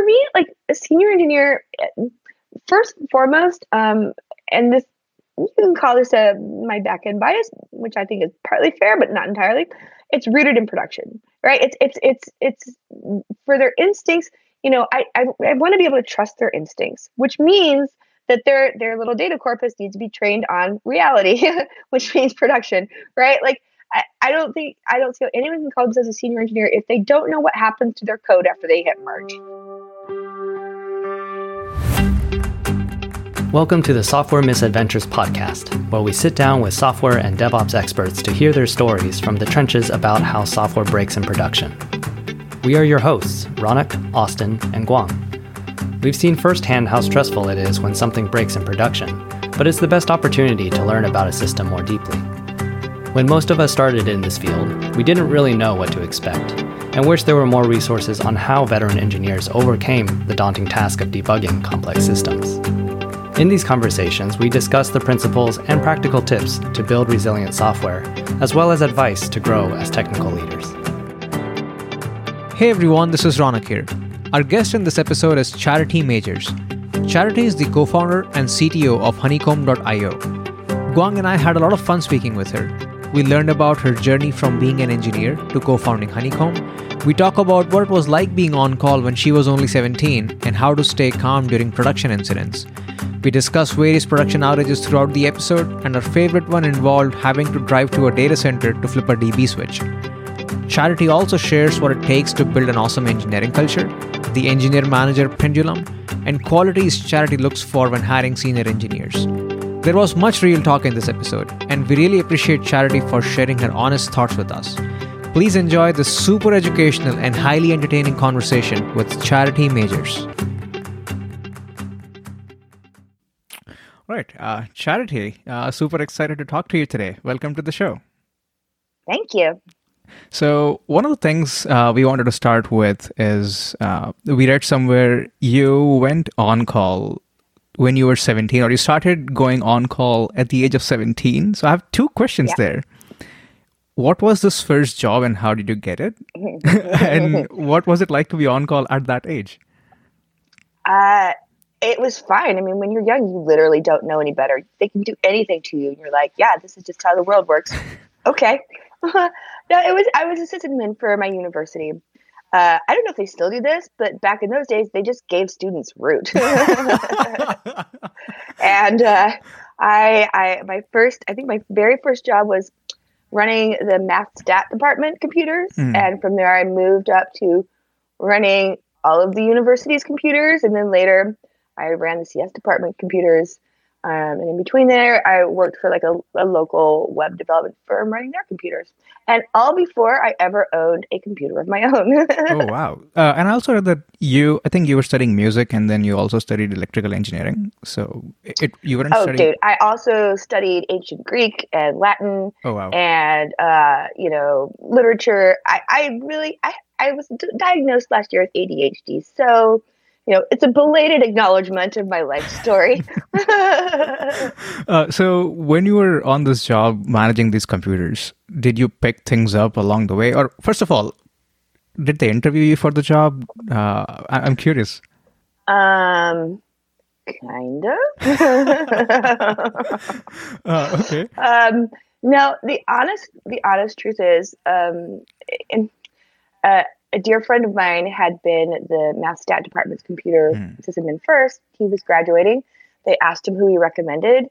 for me, like a senior engineer, first and foremost, um, and this you can call this a my back end bias, which I think is partly fair, but not entirely. It's rooted in production, right? It's it's it's it's for their instincts. You know, I I, I want to be able to trust their instincts, which means that their their little data corpus needs to be trained on reality, which means production, right? Like I, I don't think I don't see how anyone can call themselves a senior engineer if they don't know what happens to their code after they hit merge. Welcome to the Software Misadventures podcast, where we sit down with software and DevOps experts to hear their stories from the trenches about how software breaks in production. We are your hosts, Ronak, Austin, and Guang. We've seen firsthand how stressful it is when something breaks in production, but it's the best opportunity to learn about a system more deeply. When most of us started in this field, we didn't really know what to expect, and wish there were more resources on how veteran engineers overcame the daunting task of debugging complex systems. In these conversations, we discuss the principles and practical tips to build resilient software, as well as advice to grow as technical leaders. Hey everyone, this is Ronak here. Our guest in this episode is Charity Majors. Charity is the co founder and CTO of Honeycomb.io. Guang and I had a lot of fun speaking with her. We learned about her journey from being an engineer to co founding Honeycomb. We talk about what it was like being on call when she was only 17 and how to stay calm during production incidents. We discuss various production outages throughout the episode, and our favorite one involved having to drive to a data center to flip a DB switch. Charity also shares what it takes to build an awesome engineering culture, the engineer manager pendulum, and qualities Charity looks for when hiring senior engineers. There was much real talk in this episode, and we really appreciate Charity for sharing her honest thoughts with us. Please enjoy this super educational and highly entertaining conversation with Charity Majors. Right, uh, Charity, uh, super excited to talk to you today. Welcome to the show. Thank you. So, one of the things uh, we wanted to start with is uh, we read somewhere you went on call when you were 17, or you started going on call at the age of 17. So, I have two questions yeah. there. What was this first job and how did you get it? and what was it like to be on call at that age? Uh, it was fine. I mean, when you're young, you literally don't know any better. They can do anything to you, and you're like, "Yeah, this is just how the world works." okay. no, it was. I was assistant sysadmin for my university. Uh, I don't know if they still do this, but back in those days, they just gave students root. and uh, I, I, my first, I think my very first job was running the math stat department computers, mm. and from there I moved up to running all of the university's computers, and then later I ran the CS department computers. Um, and in between there, I worked for like a, a, local web development firm running their computers. And all before I ever owned a computer of my own. oh, wow. Uh, and I also read that you, I think you were studying music and then you also studied electrical engineering. So it, you weren't oh, studying. dude. I also studied ancient Greek and Latin. Oh, wow. And, uh, you know, literature. I, I really, I, I was diagnosed last year with ADHD. So, you know, it's a belated acknowledgement of my life story. uh, so, when you were on this job managing these computers, did you pick things up along the way? Or, first of all, did they interview you for the job? Uh, I- am curious. Um, kind of. uh, okay. Um, no, the honest, the honest truth is, um, in, uh, a dear friend of mine had been the math stat department's computer mm. sysadmin first. He was graduating. They asked him who he recommended.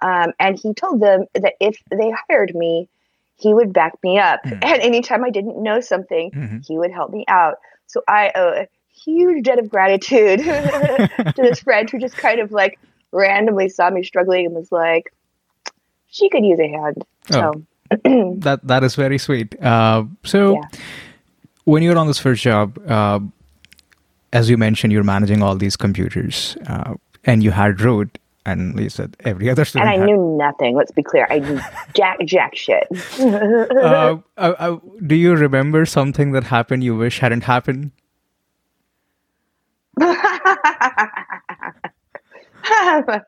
Um, and he told them that if they hired me, he would back me up. Mm. And anytime I didn't know something, mm-hmm. he would help me out. So I owe a huge debt of gratitude to this friend who just kind of like randomly saw me struggling and was like, she could use a hand. So. Oh, that that is very sweet. Uh, so, yeah when you're on this first job, uh, as you mentioned, you're managing all these computers, uh, and you had root, and you said every other student. And I had... knew nothing. Let's be clear. I knew jack jack shit. uh, uh, uh, do you remember something that happened you wish hadn't happened?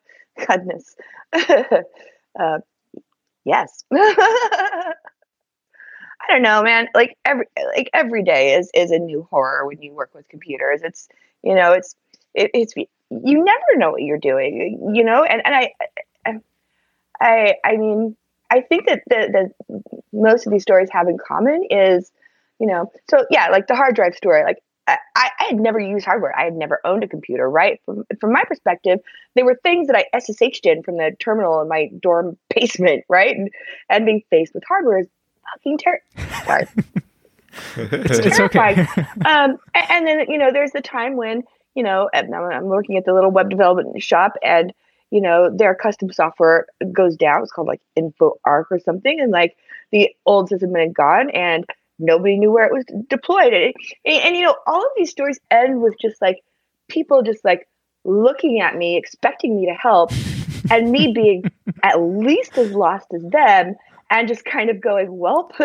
Goodness. Uh, yes. I don't know, man. Like every like every day is is a new horror when you work with computers. It's You know, it's it, it's you never know what you're doing. You know, and and I I I mean I think that the, the most of these stories have in common is, you know, so yeah, like the hard drive story, like I, I had never used hardware. I had never owned a computer, right? From, from my perspective, they were things that I SSH'd in from the terminal in my dorm basement, right? And, and being faced with hardware is fucking terrifying. it's, it's okay. um, and, and, then, you know, there's the time when, you know, I'm working at the little web development shop and, you know, their custom software goes down. It's called like InfoArc or something. And like the old system had gone and nobody knew where it was deployed. And, and, you know, all of these stories end with just like people just like looking at me, expecting me to help, and me being at least as lost as them, and just kind of going, well,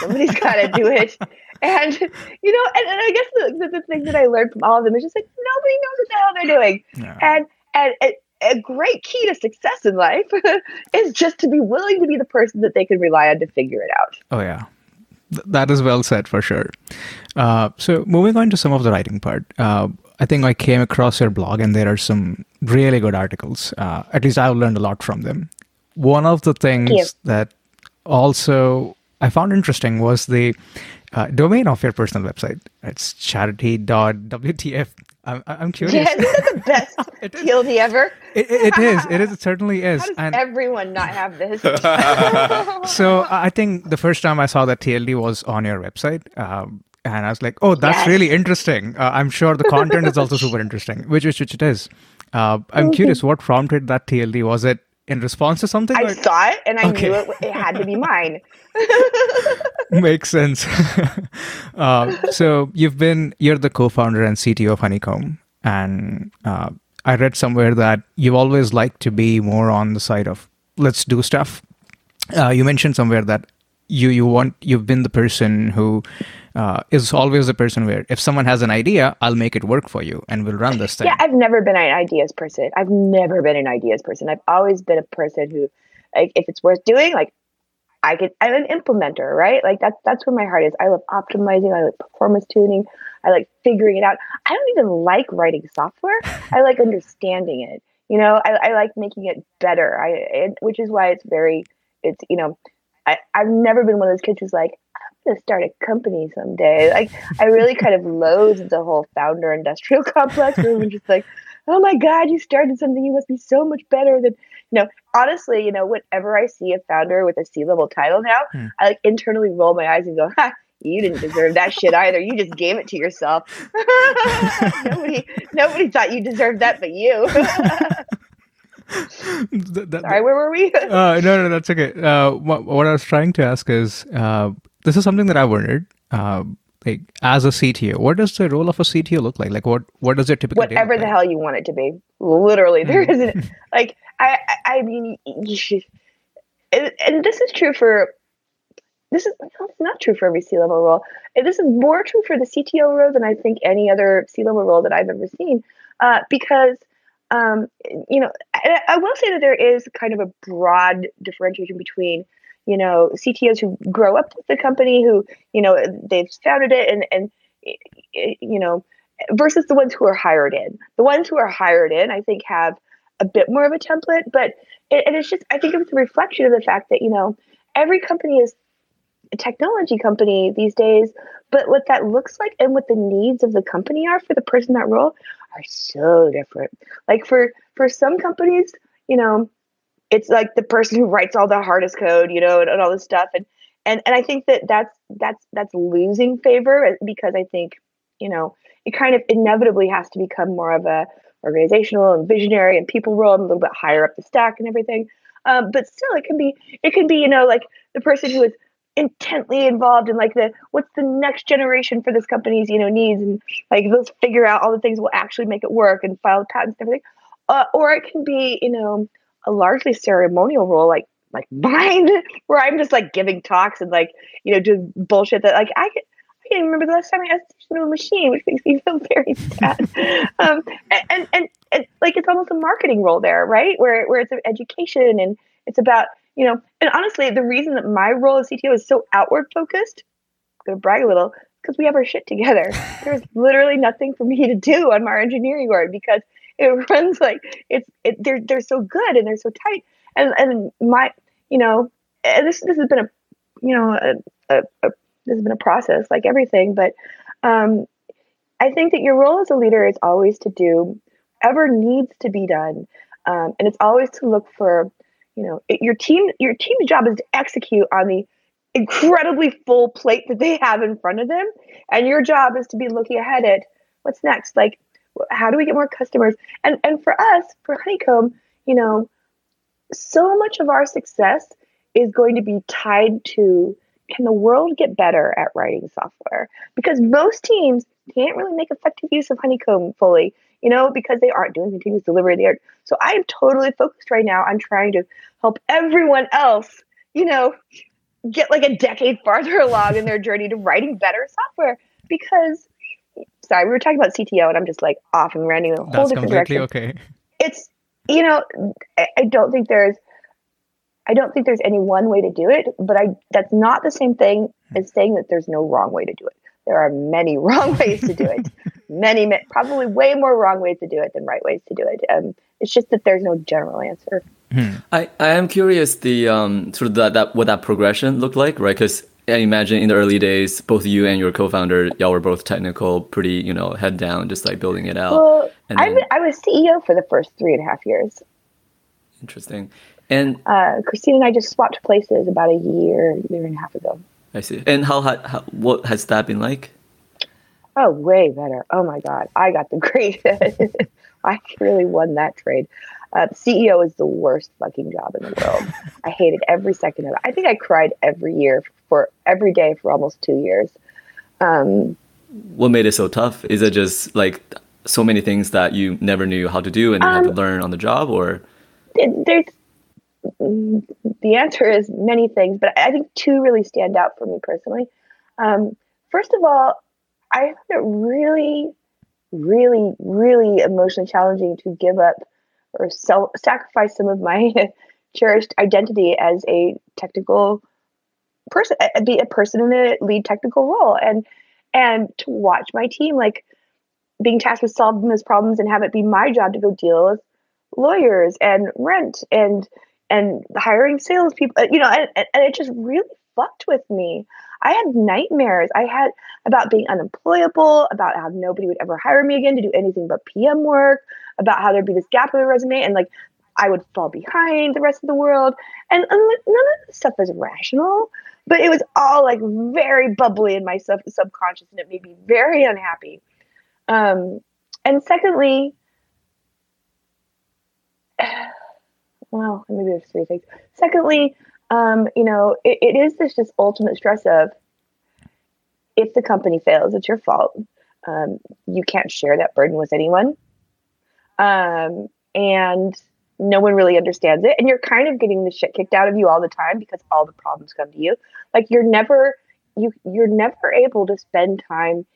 somebody's got to do it. And, you know, and, and I guess the, the, the, thing that I learned from all of them is just like nobody knows what the hell they're doing. And, and, and a great key to success in life is just to be willing to be the person that they can rely on to figure it out. Oh, yeah. Th- that is well said for sure. Uh, so, moving on to some of the writing part, uh, I think I came across your blog and there are some really good articles. Uh, at least I've learned a lot from them. One of the things that also I found interesting was the uh, domain of your personal website. It's charity.wtf. I'm, I'm curious. Yeah, isn't that the best TLD ever? It, it is. It is. It certainly is. How does and everyone not have this? so I think the first time I saw that TLD was on your website. Um, and I was like, "Oh, that's yes. really interesting." Uh, I'm sure the content is also super interesting, which which, which it is. Uh, I'm curious, what prompted that TLD? Was it in response to something? I or? saw it and I okay. knew it, it had to be mine. Makes sense. uh, so you've been you're the co-founder and CTO of Honeycomb, and uh, I read somewhere that you've always liked to be more on the side of let's do stuff. Uh, you mentioned somewhere that you you want you've been the person who uh, is always the person where if someone has an idea, I'll make it work for you and we'll run this thing. Yeah, I've never been an ideas person. I've never been an ideas person. I've always been a person who, like, if it's worth doing, like, I can. I'm an implementer, right? Like that's that's where my heart is. I love optimizing. I like performance tuning. I like figuring it out. I don't even like writing software. I like understanding it. You know, I, I like making it better. I, it, which is why it's very. It's you know, I I've never been one of those kids who's like, I'm going to start a company someday. Like I really kind of loathe the whole founder industrial complex where we're just like, oh my God, you started something, you must be so much better than you know, honestly, you know, whenever I see a founder with a C level title now, hmm. I like internally roll my eyes and go, ha, you didn't deserve that shit either. You just gave it to yourself. nobody nobody thought you deserved that but you. that, that, Sorry, where were we? uh, no, no, that's okay. Uh, what, what, I was trying to ask is, uh, this is something that I wondered. Uh, like as a CTO, what does the role of a CTO look like? Like what what does it typically whatever the like? hell you want it to be? Literally, there mm. isn't like I I mean, and, and this is true for this is not true for every C level role. This is more true for the CTO role than I think any other C level role that I've ever seen, uh, because um, you know I, I will say that there is kind of a broad differentiation between you know CTOs who grow up with the company, who you know they've founded it, and and you know versus the ones who are hired in. The ones who are hired in, I think, have a bit more of a template, but it, and it's just I think it's a reflection of the fact that you know every company is a technology company these days, but what that looks like and what the needs of the company are for the person that role are so different. Like for for some companies, you know, it's like the person who writes all the hardest code, you know, and, and all this stuff. And and and I think that that's that's that's losing favor because I think you know it kind of inevitably has to become more of a organizational and visionary and people role and a little bit higher up the stack and everything. Um, but still, it can be it can be you know like the person who is intently involved in like the what's the next generation for this company's you know needs and like let's figure out all the things will actually make it work and file patents and everything. Uh, or it can be you know a largely ceremonial role like like mine where I'm just like giving talks and like you know doing bullshit that like I can I can't remember the last time I asked to a machine, which makes me feel very sad. um, and, and, and and like it's almost a marketing role there, right? Where where it's an education and it's about you know. And honestly, the reason that my role as CTO is so outward focused, I'm gonna brag a little, because we have our shit together. There's literally nothing for me to do on my engineering org because it runs like it's it, they're they're so good and they're so tight. And and my you know this this has been a you know a, a, a this has been a process like everything, but um, I think that your role as a leader is always to do ever needs to be done, um, and it's always to look for you know it, your team your team's job is to execute on the incredibly full plate that they have in front of them. And your job is to be looking ahead at what's next. Like how do we get more customers? And and for us for honeycomb you know so much of our success is going to be tied to can the world get better at writing software? Because most teams can't really make effective use of honeycomb fully you know because they aren't doing continuous delivery They are so i'm totally focused right now on trying to help everyone else you know get like a decade farther along in their journey to writing better software because sorry we were talking about cto and i'm just like off and running a whole That's different completely direction. okay. it's you know I, I don't think there's i don't think there's any one way to do it but i that's not the same thing hmm. as saying that there's no wrong way to do it there are many wrong ways to do it many probably way more wrong ways to do it than right ways to do it um, it's just that there's no general answer I, I am curious the um sort of that, that what that progression looked like, right? Because I imagine in the early days, both you and your co-founder, y'all were both technical, pretty you know head down, just like building it out. well and I, then- I was ceo for the first three and a half years Interesting. And uh, christine and i just swapped places about a year year and a half ago I see. And how, ha- how what has that been like? Oh, way better. Oh my God. I got the great. I really won that trade. Uh, CEO is the worst fucking job in the world. I hated every second of it. I think I cried every year for every day for almost two years. Um, What made it so tough? Is it just like so many things that you never knew how to do and you had to Um, learn on the job, or there's the answer is many things, but I think two really stand out for me personally. Um, first of all, I found it really, really, really emotionally challenging to give up or self sacrifice some of my cherished identity as a technical person, be a person in a lead technical role, and and to watch my team like being tasked with solving those problems and have it be my job to go deal with lawyers and rent and and hiring salespeople, uh, you know, and, and it just really fucked with me. I had nightmares. I had about being unemployable, about how nobody would ever hire me again to do anything but PM work, about how there'd be this gap in the resume, and like I would fall behind the rest of the world. And, and like, none of this stuff was rational, but it was all like very bubbly in my sub- subconscious, and it made me very unhappy. Um, and secondly, well, maybe there's three things. Secondly, um, you know, it, it is this just ultimate stress of if the company fails, it's your fault. Um, you can't share that burden with anyone. Um, and no one really understands it. And you're kind of getting the shit kicked out of you all the time because all the problems come to you. Like you're never you you're never able to spend time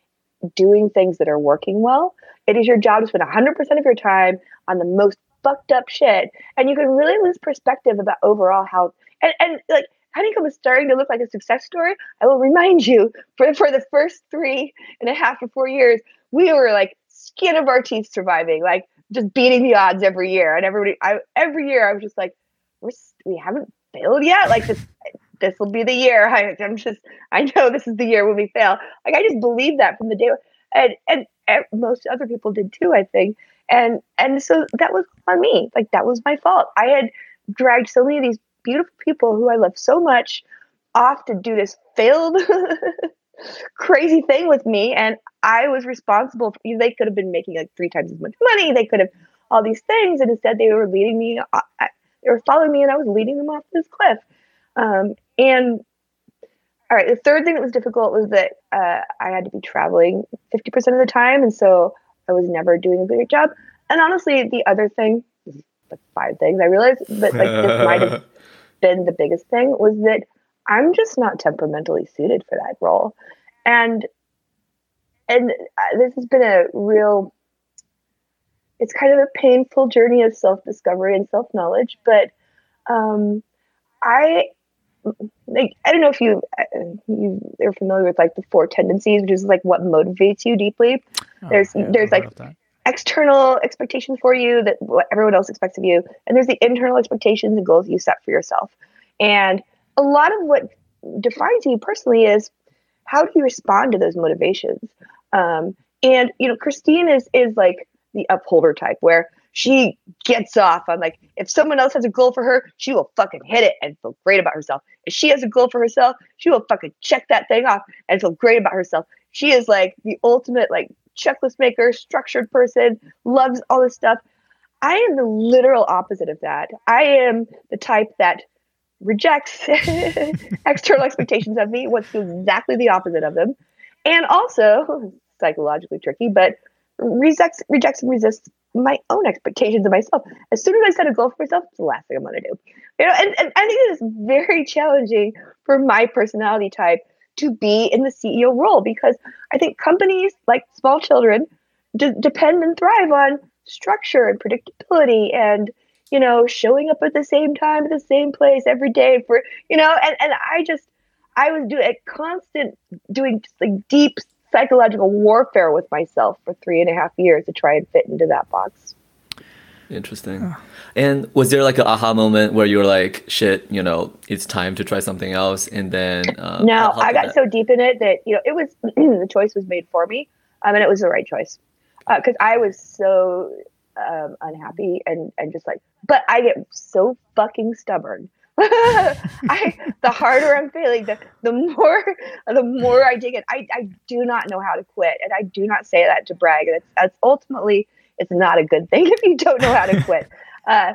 doing things that are working well. It is your job to spend 100% of your time on the most fucked up shit. And you can really lose perspective about overall how, and, and like, Honeycomb is starting to look like a success story. I will remind you for, for the first three and a half to four years, we were like skin of our teeth surviving, like just beating the odds every year. And everybody, I, every year I was just like, we're, we haven't failed yet. Like this, this will be the year. I, I'm just, I know this is the year when we fail. Like I just believed that from the day, and and, and most other people did too, I think. And and so that was on me. Like that was my fault. I had dragged so many of these beautiful people who I love so much off to do this failed crazy thing with me. And I was responsible for they could have been making like three times as much money. They could have all these things. And instead they were leading me uh, they were following me and I was leading them off this cliff. Um, and all right the third thing that was difficult was that uh, I had to be traveling 50% of the time. And so I was never doing a great job and honestly the other thing like five things I realized but like this might have been the biggest thing was that I'm just not temperamentally suited for that role. And and uh, this has been a real it's kind of a painful journey of self-discovery and self-knowledge, but um I like I don't know if you uh, you are familiar with like the four tendencies, which is like what motivates you deeply. Oh, there's yeah, there's like external expectations for you that what everyone else expects of you, and there's the internal expectations and goals you set for yourself. And a lot of what defines you personally is how do you respond to those motivations. Um, and you know, Christine is is like the upholder type where she gets off on like if someone else has a goal for her, she will fucking hit it and feel great about herself. If she has a goal for herself, she will fucking check that thing off and feel great about herself. She is like the ultimate like checklist maker, structured person, loves all this stuff. I am the literal opposite of that. I am the type that rejects external expectations of me, do exactly the opposite of them. And also, psychologically tricky, but rejects, rejects and resists my own expectations of myself. As soon as I set a goal for myself, it's the last thing I'm going to do. You know, and, and I think it is very challenging for my personality type to be in the CEO role because I think companies like small children d- depend and thrive on structure and predictability and you know showing up at the same time at the same place every day for you know and, and I just I was doing a constant doing just like deep psychological warfare with myself for three and a half years to try and fit into that box. Interesting. And was there like an aha moment where you were like, shit, you know, it's time to try something else? And then. Uh, no, how, how I got that... so deep in it that, you know, it was the choice was made for me. Um, and it was the right choice. Because uh, I was so um, unhappy and, and just like, but I get so fucking stubborn I the harder I'm feeling, the the more the more I dig it. I, I do not know how to quit, and I do not say that to brag. That's that's ultimately it's not a good thing if you don't know how to quit. Uh,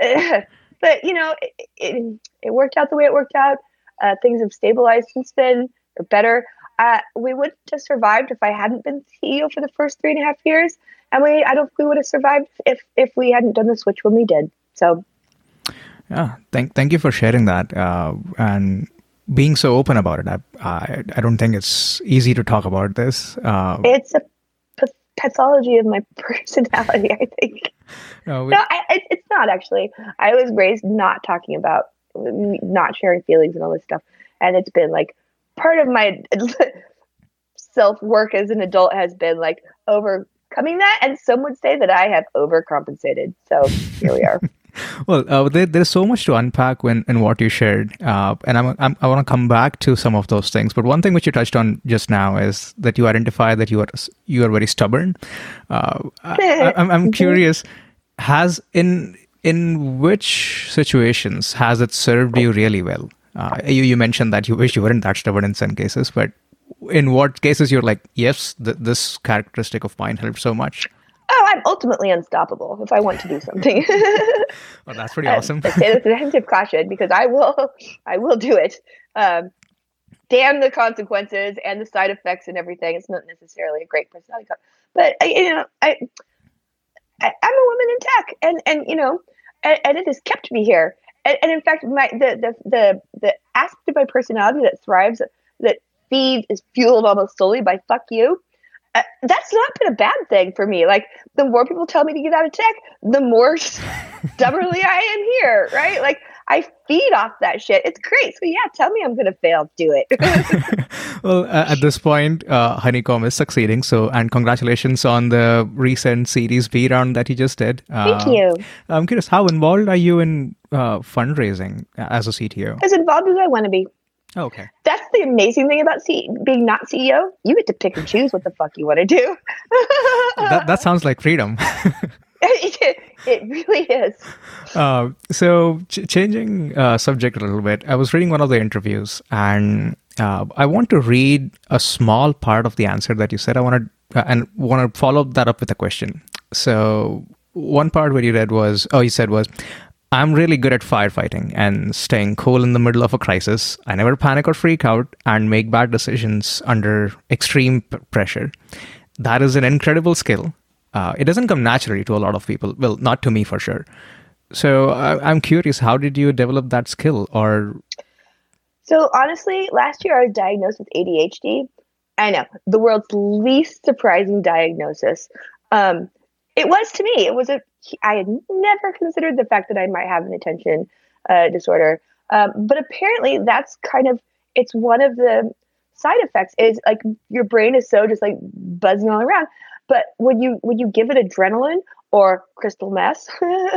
but you know, it, it, it, worked out the way it worked out. Uh, things have stabilized since then, or better. Uh, we wouldn't have survived if I hadn't been CEO for the first three and a half years, and we I don't think we would have survived if if we hadn't done the switch when we did. So yeah, thank thank you for sharing that uh, and being so open about it. I, I, I don't think it's easy to talk about this. Uh, it's a p- pathology of my personality, I think. No, we, no I, it's not actually. I was raised not talking about, not sharing feelings and all this stuff, and it's been like part of my self work as an adult has been like overcoming that, and some would say that I have overcompensated. So here we are. well, uh, there, there's so much to unpack when in what you shared, uh, and I'm, I'm, i want to come back to some of those things. But one thing which you touched on just now is that you identify that you are you are very stubborn. Uh, I, I'm, I'm curious, has in in which situations has it served you really well? Uh, you you mentioned that you wish you weren't that stubborn in some cases, but in what cases you're like, yes, th- this characteristic of mine helped so much oh, I'm ultimately unstoppable if I want to do something. well, that's pretty awesome. I say this with a hint of caution because I will, I will do it. Um, damn the consequences and the side effects and everything. It's not necessarily a great personality, but I, you know, I, I, am a woman in tech, and and you know, and, and it has kept me here. And, and, in fact, my the, the the the aspect of my personality that thrives, that feeds, is fueled almost solely by "fuck you." Uh, that's not been a bad thing for me. Like the more people tell me to get out of tech, the more stubbornly I am here, right? Like I feed off that shit. It's great. So yeah, tell me I'm going to fail. Do it. well, uh, at this point, uh, Honeycomb is succeeding. So, and congratulations on the recent Series B round that you just did. Thank uh, you. I'm curious, how involved are you in uh, fundraising as a CTO? As involved as I want to be. Oh, okay. That's the amazing thing about C- being not CEO. You get to pick and choose what the fuck you want to do. that, that sounds like freedom. it, it, really is. Uh, so, ch- changing uh, subject a little bit, I was reading one of the interviews and uh, I want to read a small part of the answer that you said. I want to uh, and want to follow that up with a question. So, one part where you read was, oh, you said was, I'm really good at firefighting and staying cool in the middle of a crisis. I never panic or freak out and make bad decisions under extreme p- pressure. That is an incredible skill. Uh, it doesn't come naturally to a lot of people. Well, not to me for sure. So I- I'm curious, how did you develop that skill? Or so honestly, last year I was diagnosed with ADHD. I know the world's least surprising diagnosis. Um, it was to me. It was a. I had never considered the fact that I might have an attention uh, disorder. Um, but apparently, that's kind of it's one of the side effects is like your brain is so just like buzzing all around. But when you when you give it adrenaline or crystal meth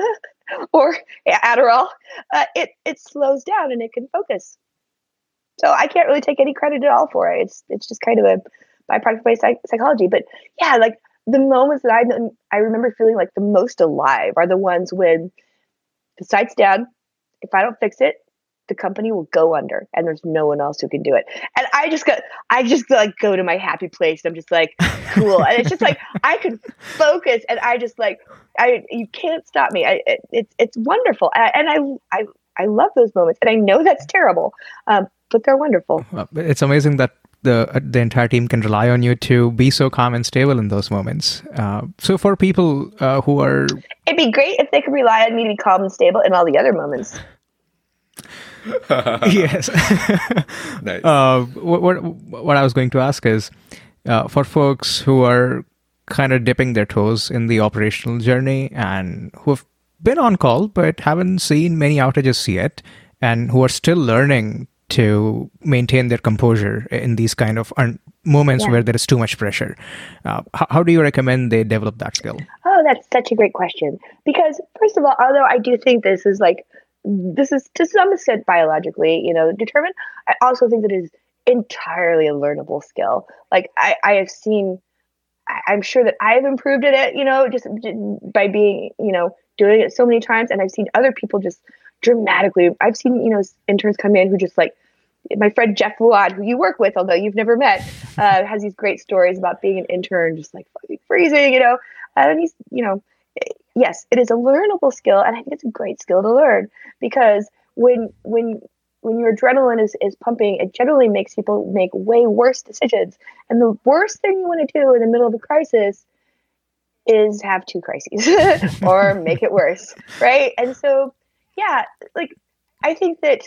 or Adderall, uh, it it slows down and it can focus. So I can't really take any credit at all for it. It's it's just kind of a byproduct of my psych- psychology. But yeah, like the moments that I I remember feeling like the most alive are the ones when the site's down. If I don't fix it, the company will go under and there's no one else who can do it. And I just got, I just like go to my happy place. And I'm just like, cool. and it's just like, I can focus and I just like, I, you can't stop me. I, it, it's, it's wonderful. And I, I, I love those moments. And I know that's terrible, um, but they're wonderful. It's amazing that the uh, the entire team can rely on you to be so calm and stable in those moments. Uh, so for people uh, who are, it'd be great if they could rely on me to be calm and stable in all the other moments. yes. nice. Uh, what, what, what I was going to ask is uh, for folks who are kind of dipping their toes in the operational journey and who have been on call but haven't seen many outages yet and who are still learning to maintain their composure in these kind of un- moments yeah. where there is too much pressure. Uh, how, how, do you recommend they develop that skill? Oh, that's such a great question. Because, first of all, although I do think this is like this is to some extent biologically, you know, determined. I also think that it is entirely a learnable skill. Like I, I have seen, I, am sure that I've improved at it, you know, just by being, you know, doing it so many times. And I've seen other people just dramatically. I've seen, you know, interns come in who just like my friend Jeff Wad, who you work with, although you've never met, uh, has these great stories about being an intern, just like fucking freezing, you know. And he's, you know, yes, it is a learnable skill, and I think it's a great skill to learn because when when when your adrenaline is, is pumping, it generally makes people make way worse decisions. And the worst thing you want to do in the middle of a crisis is have two crises or make it worse, right? And so, yeah, like I think that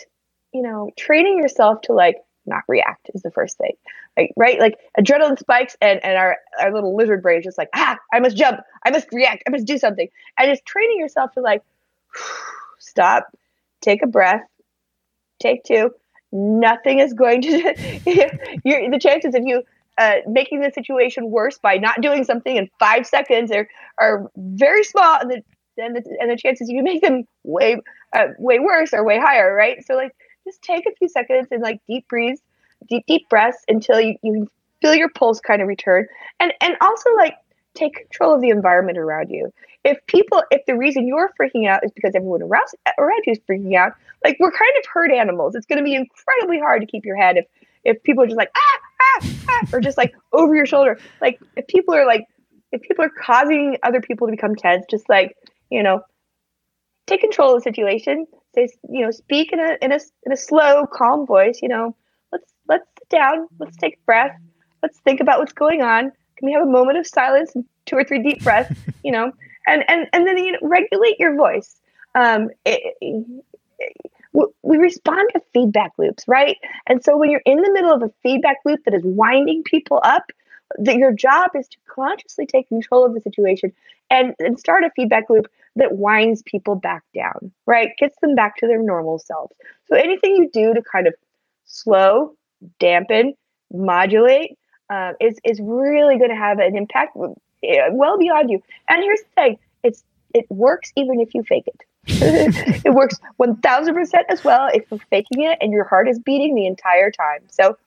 you know, training yourself to like not react is the first thing. Like, right? Like adrenaline spikes and, and our, our little lizard brain is just like, ah, I must jump. I must react. I must do something. And just training yourself to like, stop, take a breath, take two. Nothing is going to, you're, the chances of you uh, making the situation worse by not doing something in five seconds are, are very small. And the, and the, and the chances you make them way, uh, way worse or way higher, right? So like, just take a few seconds and like deep breathes, deep, deep breaths until you, you feel your pulse kind of return. And and also like take control of the environment around you. If people, if the reason you're freaking out is because everyone around, around you is freaking out, like we're kind of herd animals. It's going to be incredibly hard to keep your head if if people are just like ah ah ah or just like over your shoulder. Like if people are like if people are causing other people to become tense, just like you know, take control of the situation say, you know, speak in a in a in a slow, calm voice. You know, let's let's sit down, let's take a breath, let's think about what's going on. Can we have a moment of silence and two or three deep breaths? You know, and and and then you know, regulate your voice. Um, it, it, we respond to feedback loops, right? And so when you're in the middle of a feedback loop that is winding people up, that your job is to consciously take control of the situation and, and start a feedback loop that winds people back down, right? Gets them back to their normal selves. So anything you do to kind of slow, dampen, modulate uh, is is really going to have an impact eh, well beyond you. And here's the thing: it's it works even if you fake it. it works 1000% as well if you're faking it and your heart is beating the entire time. So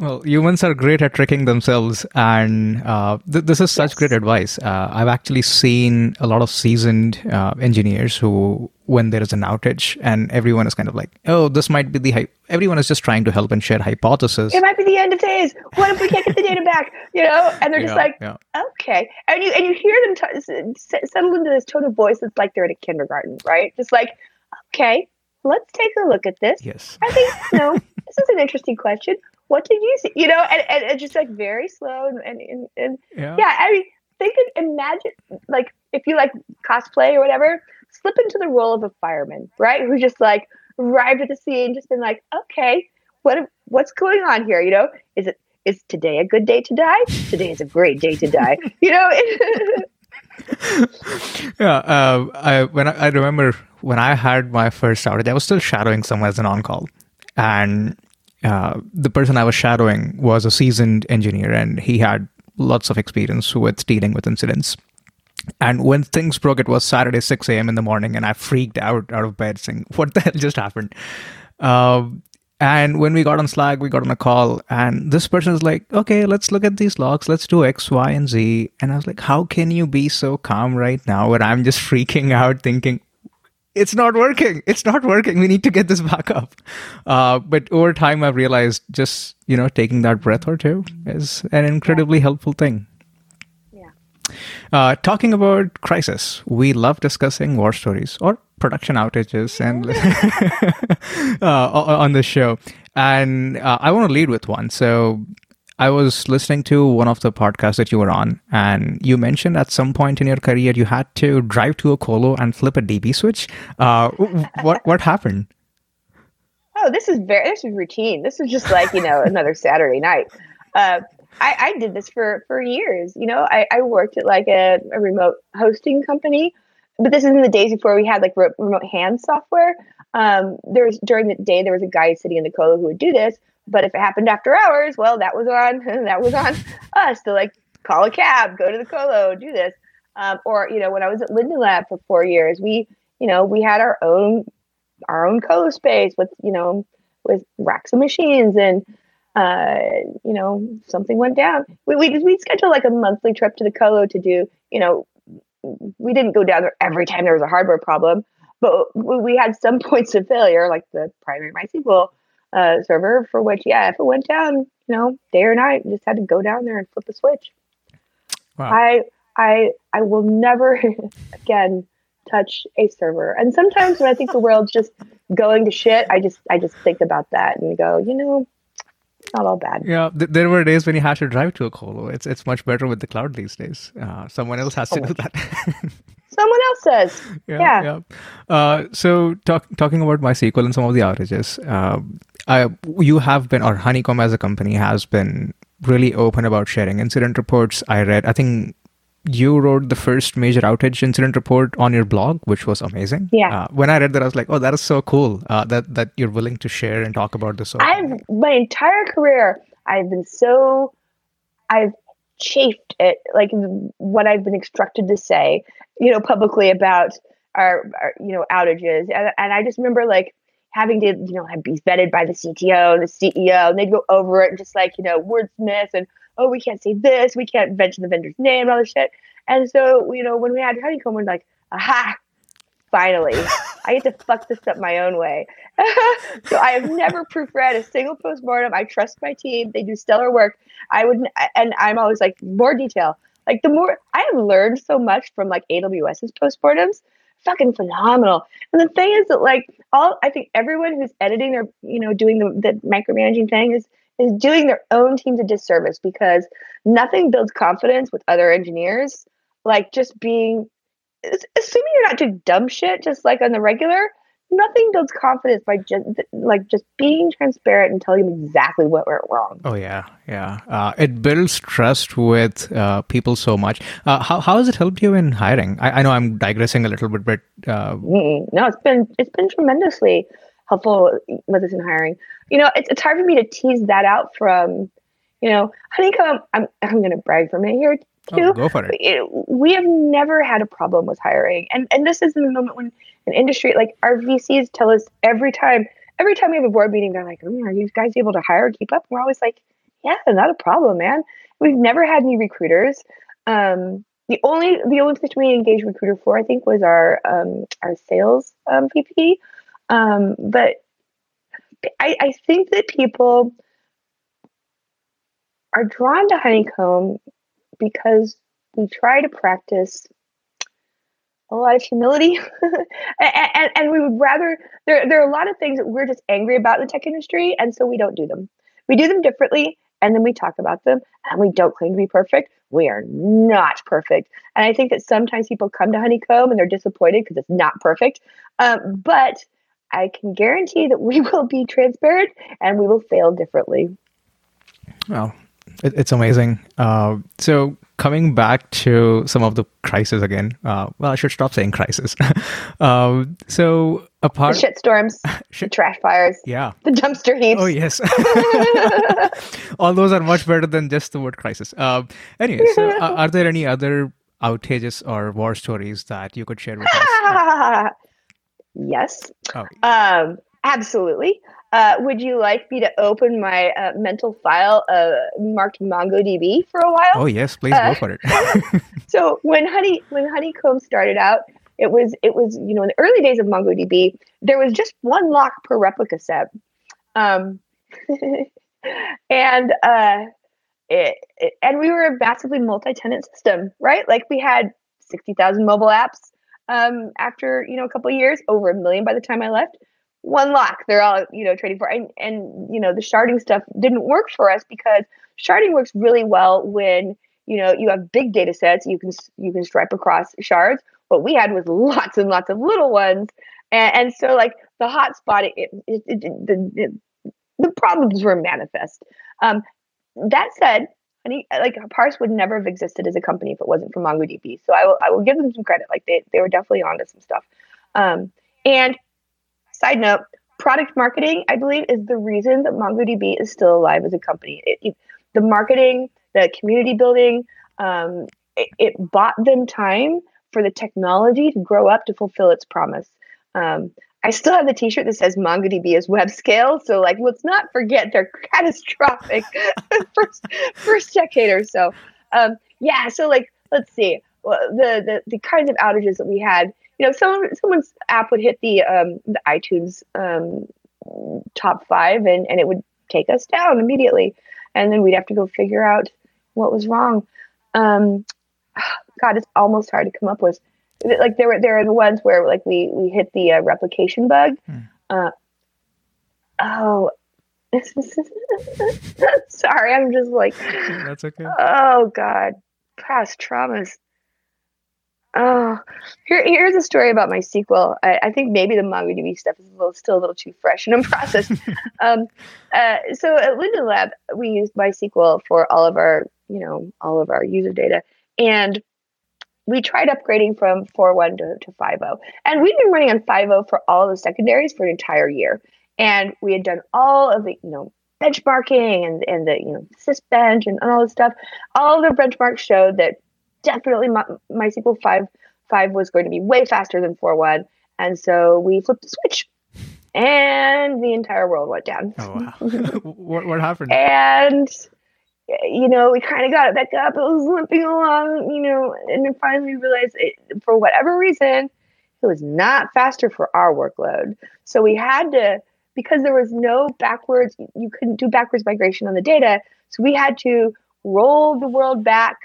well, humans are great at tricking themselves, and uh, th- this is such yes. great advice. Uh, I've actually seen a lot of seasoned uh, engineers who, when there is an outage, and everyone is kind of like, "Oh, this might be the hi-. everyone is just trying to help and share hypothesis. It might be the end of days. What if we can't get the data back? You know?" And they're yeah, just like, yeah. "Okay," and you and you hear them t- settle into this tone of voice that's like they're in a kindergarten, right? Just like, "Okay, let's take a look at this." Yes, I think you know this is an interesting question what did you see? You know, and, and, and just like very slow and, and, and, yeah. yeah, I mean, think of imagine like if you like cosplay or whatever, slip into the role of a fireman, right? Who just like arrived at the scene, just been like, okay, what what's going on here? You know, is it is today a good day to die? Today is a great day to die. You know. yeah, uh, I when I, I, remember when I had my first outage, I was still shadowing someone as an on call. And uh, the person I was shadowing was a seasoned engineer and he had lots of experience with dealing with incidents. And when things broke, it was Saturday, 6 a.m. in the morning, and I freaked out out of bed saying, What the hell just happened? Uh, and when we got on Slack, we got on a call, and this person is like, okay, let's look at these logs. Let's do X, Y, and Z. And I was like, how can you be so calm right now when I'm just freaking out thinking, it's not working. It's not working. We need to get this back up. Uh, but over time, I've realized just, you know, taking that breath or two is an incredibly helpful thing. Uh, talking about crisis, we love discussing war stories or production outages and uh, on the show. And uh, I want to lead with one. So I was listening to one of the podcasts that you were on, and you mentioned at some point in your career you had to drive to a colo and flip a DB switch. Uh, what what happened? Oh, this is very this is routine. This is just like you know another Saturday night. I, I did this for for years. You know, I, I worked at like a, a remote hosting company but this is in the days before we had like re- remote hand software. Um, there was during the day there was a guy sitting in the colo who would do this, but if it happened after hours, well, that was on that was on us to like call a cab, go to the colo, do this. Um, or you know, when I was at Linden Lab for four years, we you know we had our own our own colo space with you know with racks of machines and uh, you know something went down. We we we schedule like a monthly trip to the colo to do you know we didn't go down there every time there was a hardware problem, but we had some points of failure, like the primary MySQL uh, server, for which, yeah, if it went down, you know, day or night, just had to go down there and flip the switch. Wow. I, I, I will never again touch a server. And sometimes when I think the world's just going to shit, I just, I just think about that and go, you know, not all bad. Yeah, th- there were days when you had to drive to a colo. It's it's much better with the cloud these days. Uh, someone else has to do that. someone else says. Yeah. yeah. yeah. Uh, so talk, talking about MySQL and some of the outages, uh, I, you have been, or Honeycomb as a company has been really open about sharing incident reports. I read, I think you wrote the first major outage incident report on your blog, which was amazing. Yeah. Uh, when I read that, I was like, "Oh, that is so cool uh, that that you're willing to share and talk about this." I've my entire career, I've been so, I've chafed at like what I've been instructed to say, you know, publicly about our, our you know outages, and, and I just remember like having to you know have be vetted by the CTO and the CEO, and they'd go over it and just like you know wordsmith and oh, we can't say this, we can't mention the vendor's name and all this shit. And so, you know, when we had Honeycomb, we're like, aha, finally, I get to fuck this up my own way. so I have never proofread a single postmortem. I trust my team; they do stellar work. I would, and I'm always like more detail. Like the more I have learned so much from like AWS's postmortems, fucking phenomenal. And the thing is that like all I think everyone who's editing or you know doing the, the micromanaging thing is is doing their own teams a disservice because nothing builds confidence with other engineers. Like just being assuming you're not doing dumb shit just like on the regular nothing builds confidence by just like just being transparent and telling them exactly what went wrong. Oh yeah yeah. Uh, it builds trust with uh, people so much. Uh, how, how has it helped you in hiring? I, I know i'm digressing a little bit but uh, no it's been it's been tremendously helpful with us in hiring. You know, it's, it's hard for me to tease that out from, you know, Honeycomb. I'm I'm going to brag for a minute here too. Oh, go for it. We have never had a problem with hiring, and and this is in the moment when an industry like our VCs tell us every time. Every time we have a board meeting, they're like, mm, "Are you guys able to hire, keep up?" And we're always like, "Yeah, not a problem, man." We've never had any recruiters. Um, the only the only position we engaged recruiter for, I think, was our um, our sales um, VP. Um, but I, I think that people are drawn to honeycomb because we try to practice a lot of humility. And, and, and, we would rather there, there are a lot of things that we're just angry about in the tech industry and so we don't do them. We do them differently and then we talk about them and we don't claim to be perfect. We are not perfect. And i think that sometimes people come to honeycomb and they're disappointed because it's not perfect. Um, but I can guarantee that we will be transparent and we will fail differently. Well, it, it's amazing. Uh, so coming back to some of the crisis again. Uh, well, I should stop saying crisis. um, so apart the shit storms, the trash fires, yeah, the dumpster heaps. Oh yes, all those are much better than just the word crisis. Uh, anyway, so uh, are there any other outages or war stories that you could share with us? Yes. Oh. Um, absolutely. Uh, would you like me to open my uh, mental file uh, marked MongoDB for a while? Oh yes, please go for it. so when Honey when Honeycomb started out, it was it was you know in the early days of MongoDB, there was just one lock per replica set, um, and uh, it, it, and we were a massively multi-tenant system, right? Like we had sixty thousand mobile apps um, after you know a couple years, over a million by the time I left. One lock they're all you know trading for and and you know the sharding stuff didn't work for us because sharding works really well when you know you have big data sets you can you can stripe across shards. What we had was lots and lots of little ones and, and so like the hotspot it, it, it, the, the problems were manifest. Um, that said honey like parse would never have existed as a company if it wasn't for mongodb so i will i will give them some credit like they, they were definitely onto some stuff um, and Side note, product marketing, I believe, is the reason that MongoDB is still alive as a company. It, it, the marketing, the community building, um, it, it, bought them time for the technology to grow up to fulfill its promise. Um, I still have the T-shirt that says MongoDB is web scale. So, like, let's not forget their catastrophic first first decade or so. Um, yeah. So, like, let's see. Well, the, the the kinds of outages that we had you know, someone someone's app would hit the um, the iTunes um, top five, and and it would take us down immediately, and then we'd have to go figure out what was wrong. Um, God, it's almost hard to come up with. Like there were there are the ones where like we we hit the uh, replication bug. Hmm. Uh, oh, sorry, I'm just like that's okay. Oh God, past traumas. Oh, here, here's a story about MySQL. I, I think maybe the MongoDB stuff is a little, still a little too fresh and in process. um, uh, so at Linden Lab, we used MySQL for all of our, you know, all of our user data, and we tried upgrading from 4.1 to, to 5.0. And we'd been running on 5.0 for all of the secondaries for an entire year. And we had done all of the, you know, benchmarking and, and the, you know, sysbench and all this stuff. All the benchmarks showed that definitely my, MySQL 5 5 was going to be way faster than 4.1. And so we flipped the switch and the entire world went down. Oh, wow. what, what happened? And, you know, we kind of got it back up. It was limping along, you know, and then finally realized it, for whatever reason, it was not faster for our workload. So we had to, because there was no backwards, you couldn't do backwards migration on the data. So we had to roll the world back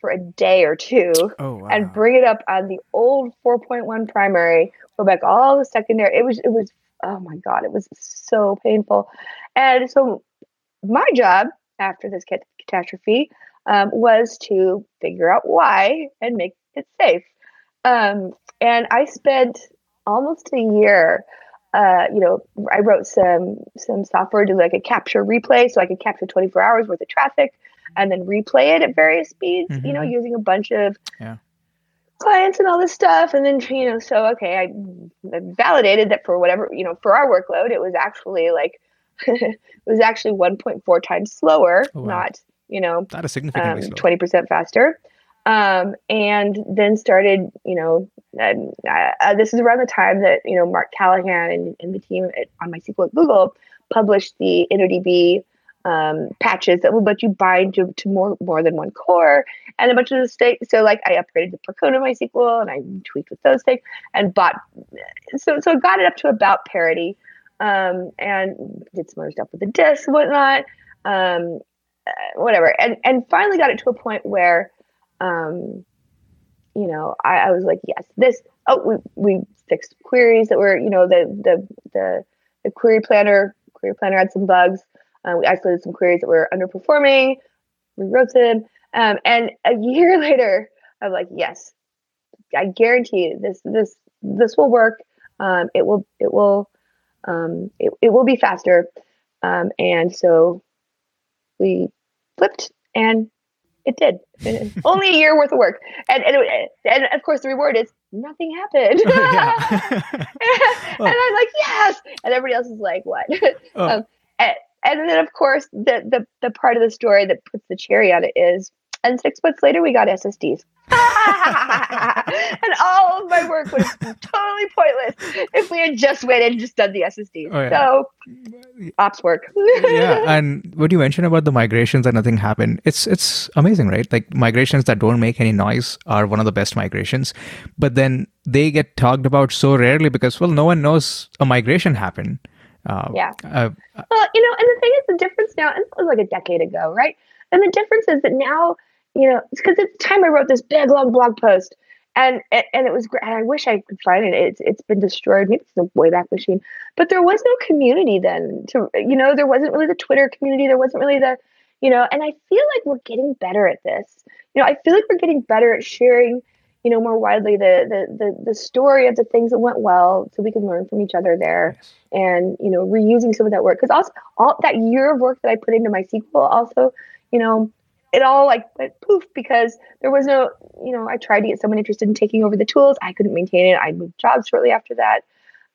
for a day or two oh, wow. and bring it up on the old 4.1 primary, go back all the secondary. It was, it was, oh my God, it was so painful. And so my job after this cat- catastrophe um, was to figure out why and make it safe. Um, and I spent almost a year uh, you know, I wrote some some software to like a capture replay, so I could capture 24 hours worth of traffic and then replay it at various speeds, mm-hmm. you know, mm-hmm. using a bunch of yeah. clients and all this stuff. And then, you know, so, okay, I, I validated that for whatever, you know, for our workload, it was actually like, was actually 1.4 times slower, oh, wow. not, you know, that is significantly um, 20% faster. Um, and then started, you know, uh, uh, this is around the time that, you know, Mark Callaghan and, and the team at, on MySQL at Google published the InnoDB um, patches that will let you bind to, to more more than one core and a bunch of the state. So like I upgraded the Percona MySQL and I tweaked with those things and bought. So so got it up to about parity um, and did some other stuff with the and whatnot. Um, uh, whatever and and finally got it to a point where um, you know I, I was like yes this oh we, we fixed queries that were you know the the the, the query planner query planner had some bugs uh, we isolated some queries that were underperforming, rewrote them, um, and a year later, I'm like, yes, I guarantee you this this this will work. Um, it will it will um, it, it will be faster, um, and so we flipped and it did. Only a year worth of work, and and, it, and of course the reward is nothing happened. and, I'm like yes, and everybody else is like what? Oh. Um, and, and then of course the, the the part of the story that puts the cherry on it is and six months later, we got SSDs. and all of my work was totally pointless if we had just waited and just done the SSDs. Oh, yeah. So, ops work. yeah, and what you mentioned about the migrations and nothing happened, it's it's amazing, right? Like migrations that don't make any noise are one of the best migrations, but then they get talked about so rarely because well, no one knows a migration happened. Uh, yeah. Uh, well, you know, and the thing is, the difference now, and it was like a decade ago, right? And the difference is that now you know, it's because at the time I wrote this big long blog post, and and it was great. I wish I could find it. It's it's been destroyed. Maybe it's the Wayback Machine, but there was no community then. To you know, there wasn't really the Twitter community. There wasn't really the, you know. And I feel like we're getting better at this. You know, I feel like we're getting better at sharing, you know, more widely the the the, the story of the things that went well, so we can learn from each other there, yes. and you know, reusing some of that work. Because also all that year of work that I put into MySQL also, you know it all like went poof because there was no, you know, I tried to get someone interested in taking over the tools. I couldn't maintain it. I moved jobs shortly after that.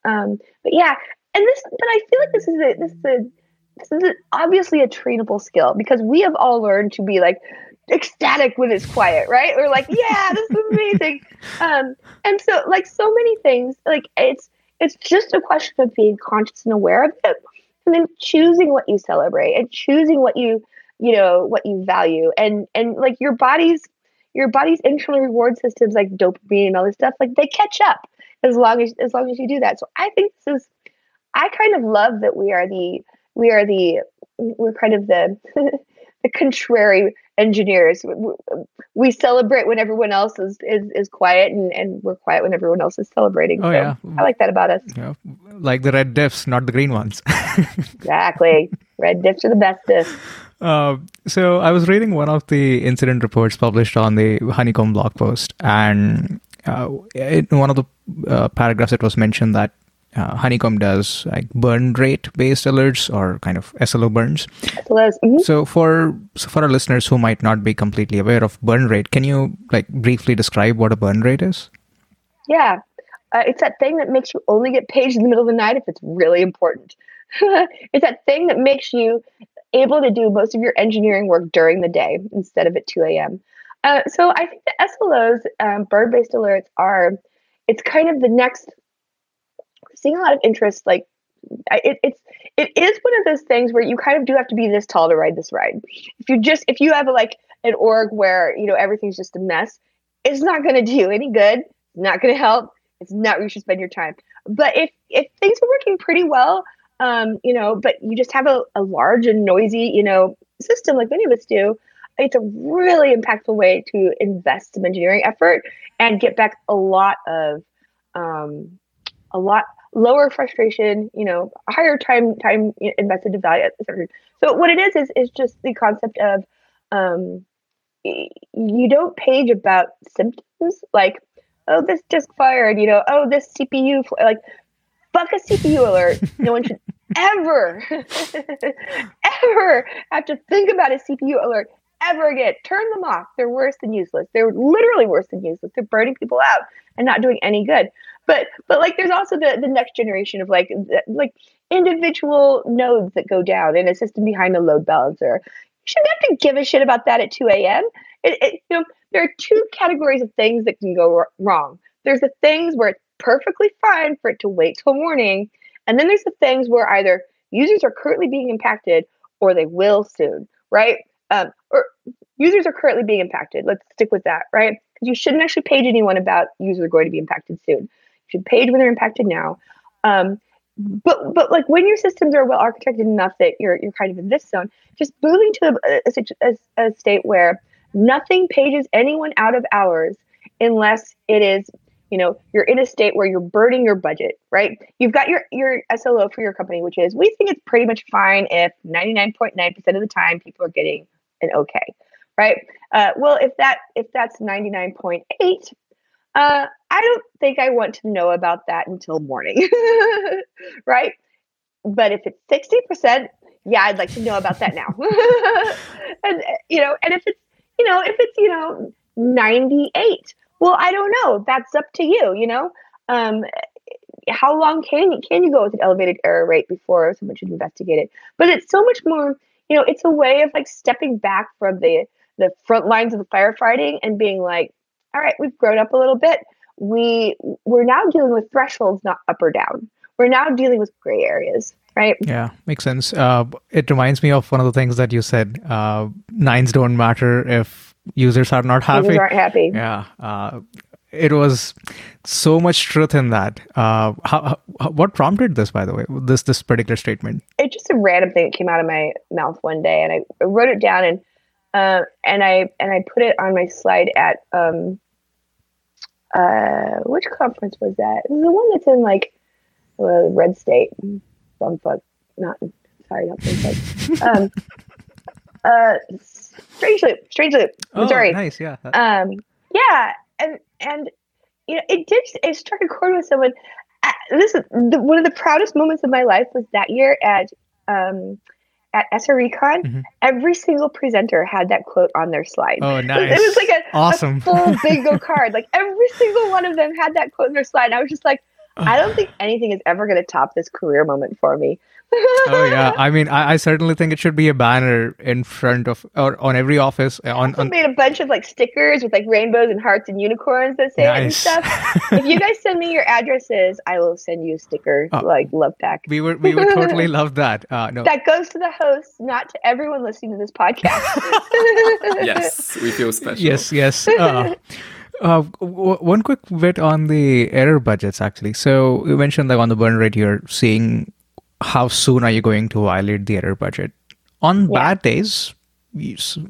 Um, but yeah, and this, but I feel like this is a, this is a, this is a, obviously a trainable skill because we have all learned to be like ecstatic when it's quiet, right? We're like, yeah, this is amazing. um, and so like so many things, like it's, it's just a question of being conscious and aware of it and then choosing what you celebrate and choosing what you you know what you value. And and like your body's your body's internal reward systems like dopamine and all this stuff like they catch up as long as as long as you do that. So i think this is i kind of love that we are the we are the we're kind of the the contrary engineers. We celebrate when everyone else is is, is quiet and, and we're quiet when everyone else is celebrating. Oh, so yeah. i like that about us. Yeah. like the red diffs not the green ones. Exactly. Red diffs are the bestest uh, so I was reading one of the incident reports published on the Honeycomb blog post, and uh, in one of the uh, paragraphs, it was mentioned that uh, Honeycomb does like burn rate based alerts or kind of SLO burns. Mm-hmm. So for so for our listeners who might not be completely aware of burn rate, can you like briefly describe what a burn rate is? Yeah, uh, it's that thing that makes you only get paged in the middle of the night if it's really important. it's that thing that makes you able to do most of your engineering work during the day instead of at 2 a.m. Uh, so I think the SLOs, um, burn-based alerts, are it's kind of the next. Seeing a lot of interest, like it, it's it is one of those things where you kind of do have to be this tall to ride this ride. If you just if you have a, like an org where you know everything's just a mess, it's not going to do any good. It's not going to help. It's not where you should spend your time. But if if things are working pretty well, um, you know, but you just have a, a large and noisy, you know, system like many of us do. It's a really impactful way to invest some engineering effort and get back a lot of um, a lot lower frustration, you know, higher time time invested to value. So what it is is is just the concept of um, you don't page about symptoms like oh this disk fired, you know, oh this CPU like fuck a CPU alert. No one should ever, ever have to think about a CPU alert ever again. Turn them off. They're worse than useless. They're literally worse than useless. They're burning people out and not doing any good. But but like there's also the the next generation of like like individual nodes that go down in a system behind a load balancer. You shouldn't have to give a shit about that at 2 a.m. It, it, you know, there are two categories of things that can go wrong. There's the things where it's perfectly fine for it to wait till morning and then there's the things where either users are currently being impacted or they will soon, right? Um, or users are currently being impacted. Let's stick with that, right? Because you shouldn't actually page anyone about users are going to be impacted soon. You should page when they're impacted now. Um, but but like when your systems are well architected enough that you're you're kind of in this zone, just moving to a, a, a state where nothing pages anyone out of hours unless it is you know you're in a state where you're burning your budget right? You've got your your slo for your company which is we think it's pretty much fine if 99.9% of the time people are getting an okay right? Uh, well if that if that's 99.8 uh, i don't think i want to know about that until morning right? But if it's 60% yeah, I'd like to know about that now. and you know, and if it's you know, if it's you know 98, well, I don't know. That's up to you. You know, um, how long can can you go with an elevated error rate before someone should investigate it? But it's so much more. You know, it's a way of like stepping back from the the front lines of the firefighting and being like, all right, we've grown up a little bit. We we're now dealing with thresholds, not up or down. We're now dealing with gray areas right? Yeah, makes sense. Uh, it reminds me of one of the things that you said. Uh, nines don't matter if users are not happy. Users aren't happy. Yeah. Uh, it was so much truth in that. Uh, how, how, what prompted this, by the way, this this particular statement? It's just a random thing that came out of my mouth one day, and I wrote it down, and uh, and I and I put it on my slide at um, uh, which conference was that? It was the one that's in like uh, Red State bumfuck, not sorry, not bumfuck. um, uh, Strange Loop, strangely, oh, sorry. Nice, yeah. Um, yeah, and and you know, it did. It struck a chord with someone. Uh, this is the, one of the proudest moments of my life was that year at um at SRECon, mm-hmm. every single presenter had that quote on their slide. Oh, nice! It was like a awesome a full bingo card. Like every single one of them had that quote on their slide. And I was just like, I don't think anything is ever going to top this career moment for me. Oh yeah, I mean, I, I, certainly think it should be a banner in front of or on every office. Uh, on, on... made a bunch of like stickers with like rainbows and hearts and unicorns that say nice. it and stuff. if you guys send me your addresses, I will send you a sticker oh, like love pack. We would we would totally love that. Uh, no, that goes to the host, not to everyone listening to this podcast. yes, we feel special. Yes, yes. Uh, uh, w- one quick bit on the error budgets, actually. So you mentioned like on the burn rate, you're seeing how soon are you going to violate the error budget. On yeah. bad days,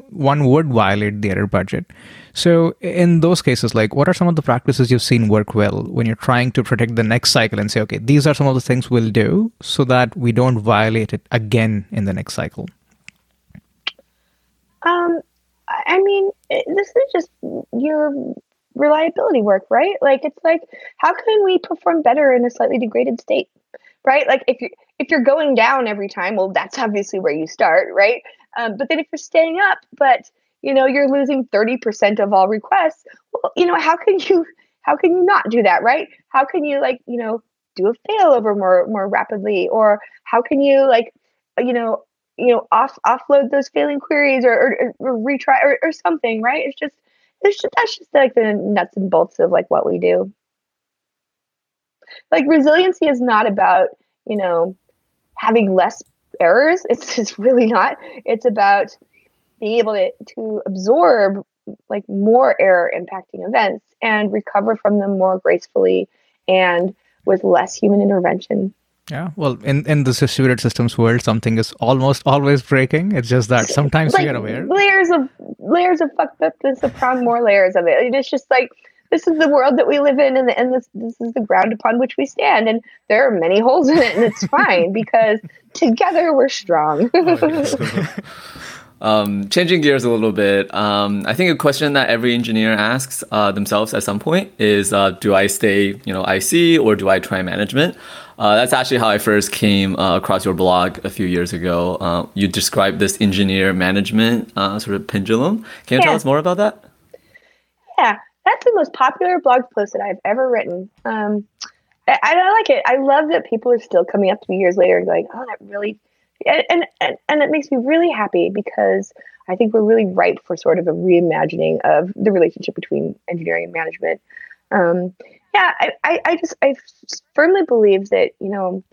one would violate the error budget. So in those cases, like what are some of the practices you've seen work well when you're trying to protect the next cycle and say, okay, these are some of the things we'll do so that we don't violate it again in the next cycle? Um, I mean, this is just your reliability work, right? Like it's like how can we perform better in a slightly degraded state? Right? Like if you're if you're going down every time, well that's obviously where you start, right? Um, but then if you're staying up, but you know you're losing 30% of all requests, well, you know, how can you how can you not do that, right? How can you like, you know, do a failover more more rapidly or how can you like you know you know off offload those failing queries or, or, or retry or, or something right it's just it's just, that's just like the nuts and bolts of like what we do. Like resiliency is not about, you know, having less errors. It's just really not. It's about being able to, to absorb like more error impacting events and recover from them more gracefully and with less human intervention. Yeah, well, in in the distributed systems world, something is almost always breaking. It's just that sometimes like, you're aware. Layers of layers of fucked up upness upon more layers of it. It's just like this is the world that we live in, and, and this this is the ground upon which we stand. And there are many holes in it, and it's fine because together we're strong. oh, um, changing gears a little bit, um, I think a question that every engineer asks uh, themselves at some point is, uh, do I stay, you know, IC or do I try management? Uh, that's actually how I first came uh, across your blog a few years ago. Uh, you described this engineer management uh, sort of pendulum. Can you yeah. tell us more about that? Yeah, that's the most popular blog post that I've ever written. Um, I, I, like it. I love that people are still coming up to me years later and going, "Oh, that really and, and and it makes me really happy because I think we're really ripe for sort of a reimagining of the relationship between engineering and management. Um, yeah, I, I, I just I firmly believe that you know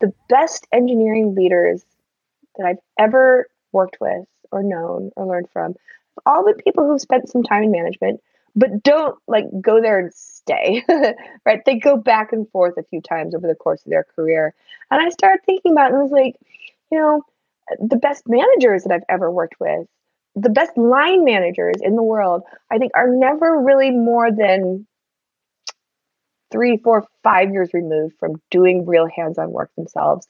the best engineering leaders that I've ever worked with or known or learned from, all the people who've spent some time in management, but don't like go there and stay, right? They go back and forth a few times over the course of their career. And I started thinking about it and was like, you know, the best managers that I've ever worked with, the best line managers in the world, I think are never really more than three, four, five years removed from doing real hands-on work themselves.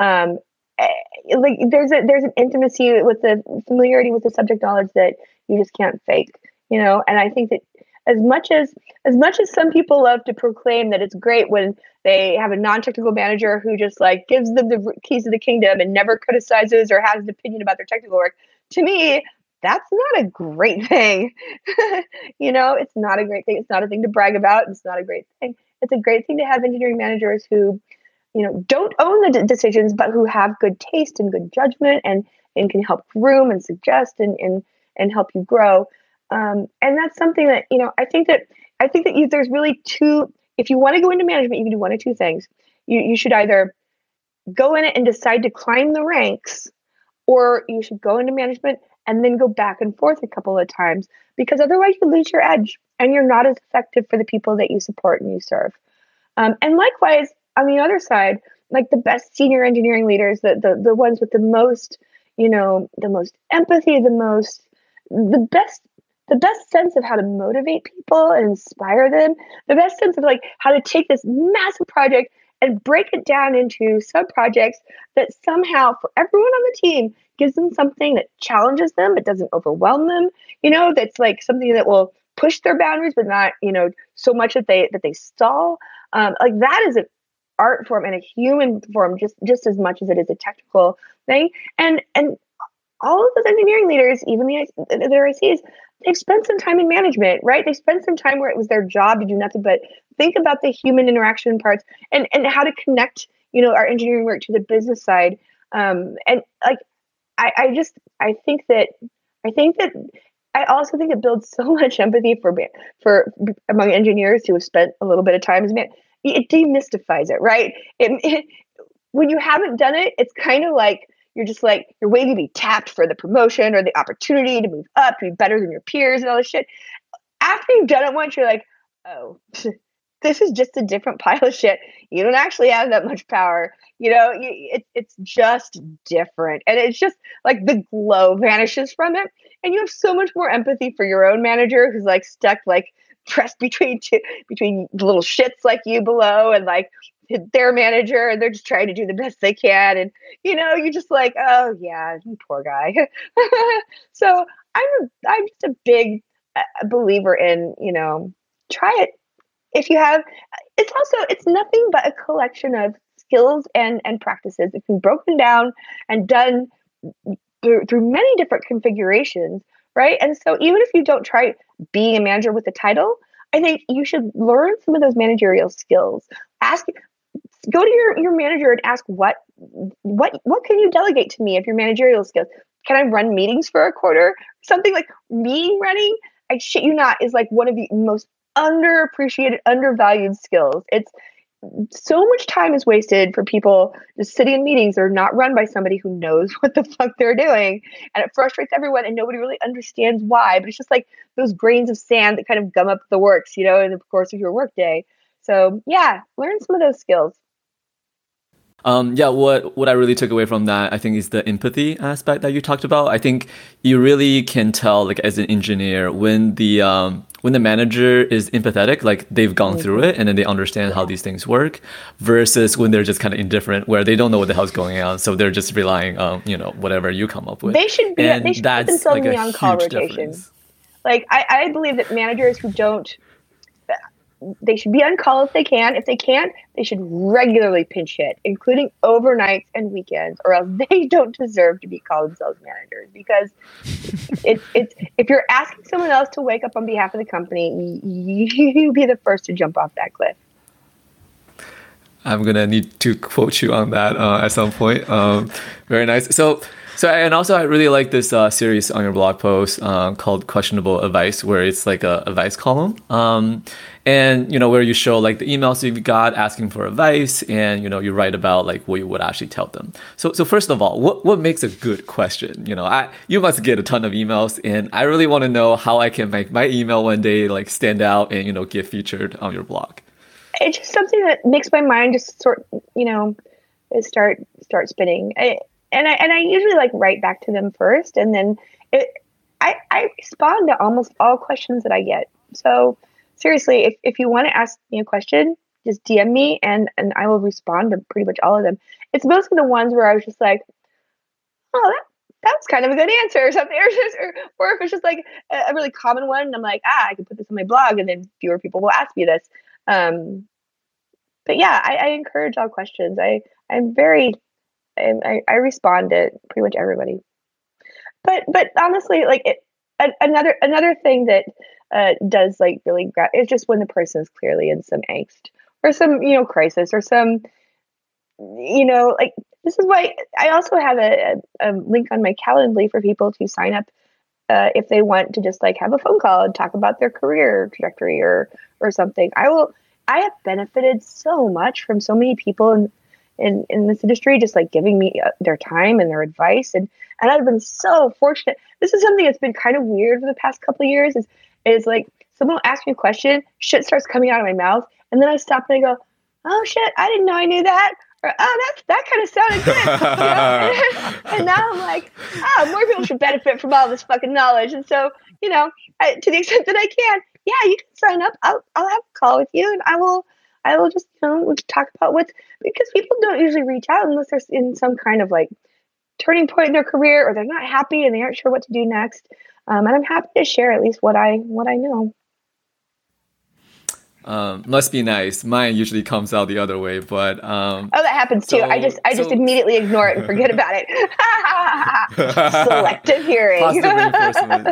Um, eh, like there's a there's an intimacy with the familiarity with the subject knowledge that you just can't fake, you know. And I think that as much as as much as some people love to proclaim that it's great when they have a non-technical manager who just like gives them the keys of the kingdom and never criticizes or has an opinion about their technical work to me that's not a great thing. You know it's not a great thing. It's not a thing to brag about. It's not a great thing. It's a great thing to have engineering managers who you know don't own the d- decisions but who have good taste and good judgment and and can help groom and suggest and and, and help you grow um, and that's something that you know i think that i think that you, there's really two if you want to go into management you can do one of two things. You, you should either go in it and decide to climb the ranks or you should go into management and then go back and forth a couple of times because otherwise you lose your edge and you're not as effective for the people that you support and you serve. Um, and likewise on the other side, like the best senior engineering leaders, the, the the ones with the most, you know, the most empathy, the most the best the best sense of how to motivate people and inspire them, the best sense of like how to take this massive project and break it down into sub projects that somehow for everyone on the team gives them something that challenges them, but doesn't overwhelm them, you know, that's like something that will push their boundaries, but not, you know, so much that they that they stall. Um, like that is an art form and a human form just just as much as it is a technical thing. And and all of those engineering leaders, even the their ICs, they've spent some time in management, right? They spent some time where it was their job to do nothing but think about the human interaction parts and and how to connect, you know, our engineering work to the business side. Um, and like, I, I just I think that I think that I also think it builds so much empathy for for among engineers who have spent a little bit of time as man it demystifies it, right? It, it, when you haven't done it, it's kind of like you're just like you're waiting to be tapped for the promotion or the opportunity to move up, to be better than your peers and all this shit. After you've done it once, you're like, oh, this is just a different pile of shit. You don't actually have that much power. You know, it, it's just different. And it's just like the glow vanishes from it. And you have so much more empathy for your own manager who's like stuck like pressed between two between the little shits like you below and like their manager and they're just trying to do the best they can and you know you're just like oh yeah poor guy so i'm i'm just a big uh, believer in you know try it if you have it's also it's nothing but a collection of skills and and practices it's been broken down and done through, through many different configurations right? And so even if you don't try being a manager with a title, I think you should learn some of those managerial skills. Ask go to your, your manager and ask what what what can you delegate to me if your managerial skills? Can I run meetings for a quarter? Something like meeting running, I shit you not, is like one of the most underappreciated, undervalued skills. It's so much time is wasted for people just sitting in meetings that are not run by somebody who knows what the fuck they're doing. And it frustrates everyone and nobody really understands why. But it's just like those grains of sand that kind of gum up the works, you know, in the course of your workday. So yeah, learn some of those skills. Um, yeah, what what I really took away from that, I think, is the empathy aspect that you talked about. I think you really can tell, like as an engineer, when the um, when the manager is empathetic, like they've gone mm-hmm. through it and then they understand how these things work, versus when they're just kind of indifferent, where they don't know what the hell's going on, so they're just relying on you know whatever you come up with. They should be. And they should put themselves like in the on-call rotation. Difference. Like I, I believe that managers who don't they should be on call if they can. If they can't, they should regularly pinch hit, including overnights and weekends, or else they don't deserve to be called themselves managers. Because it's it's if you're asking someone else to wake up on behalf of the company, you be the first to jump off that cliff. I'm gonna need to quote you on that uh, at some point. Um, very nice. So so and also I really like this uh, series on your blog post uh, called "Questionable Advice," where it's like a advice column, um, and you know where you show like the emails you've got asking for advice, and you know you write about like what you would actually tell them. So so first of all, what what makes a good question? You know, I you must get a ton of emails, and I really want to know how I can make my email one day like stand out and you know get featured on your blog. It's just something that makes my mind just sort you know start start spinning. I, and I and I usually like write back to them first, and then it, I I respond to almost all questions that I get. So seriously, if if you want to ask me a question, just DM me, and and I will respond to pretty much all of them. It's mostly the ones where I was just like, oh, that that was kind of a good answer or something, or, just, or, or if it's just like a, a, really common one, and I'm like, ah, I can put this on my blog, and then fewer people will ask me this. Um, but yeah, I, I encourage all questions. I I'm very I, I respond to pretty much everybody. But but honestly, like it, a, another another thing that uh, does like really gra- is just when the person is clearly in some angst or some you know crisis or some you know like this is why I also have a, a, link on my Calendly for people to sign up uh, if they want to just like have a phone call and talk about their career trajectory or or something. I will. I have benefited so much from so many people in in, in this industry, just like giving me uh, their time and their advice, and and I've been so fortunate. This is something that's been kind of weird for the past couple of years. Is is like someone will ask me a question, shit starts coming out of my mouth, and then I stop and I go, "Oh shit, I didn't know I knew that." Or, oh, that that kind of sounded good. And now I'm like, oh, more people should benefit from all this fucking knowledge. And so, you know, I, to the extent that I can, yeah, you can sign up. I'll I'll have a call with you, and I will I will just you know talk about what's because people don't usually reach out unless they're in some kind of like turning point in their career or they're not happy and they aren't sure what to do next. Um, and I'm happy to share at least what I what I know. Um, must be nice. Mine usually comes out the other way, but um, oh, that happens too. I just I so, just immediately ignore it and forget about it. Selective hearing. Positive reinforcement.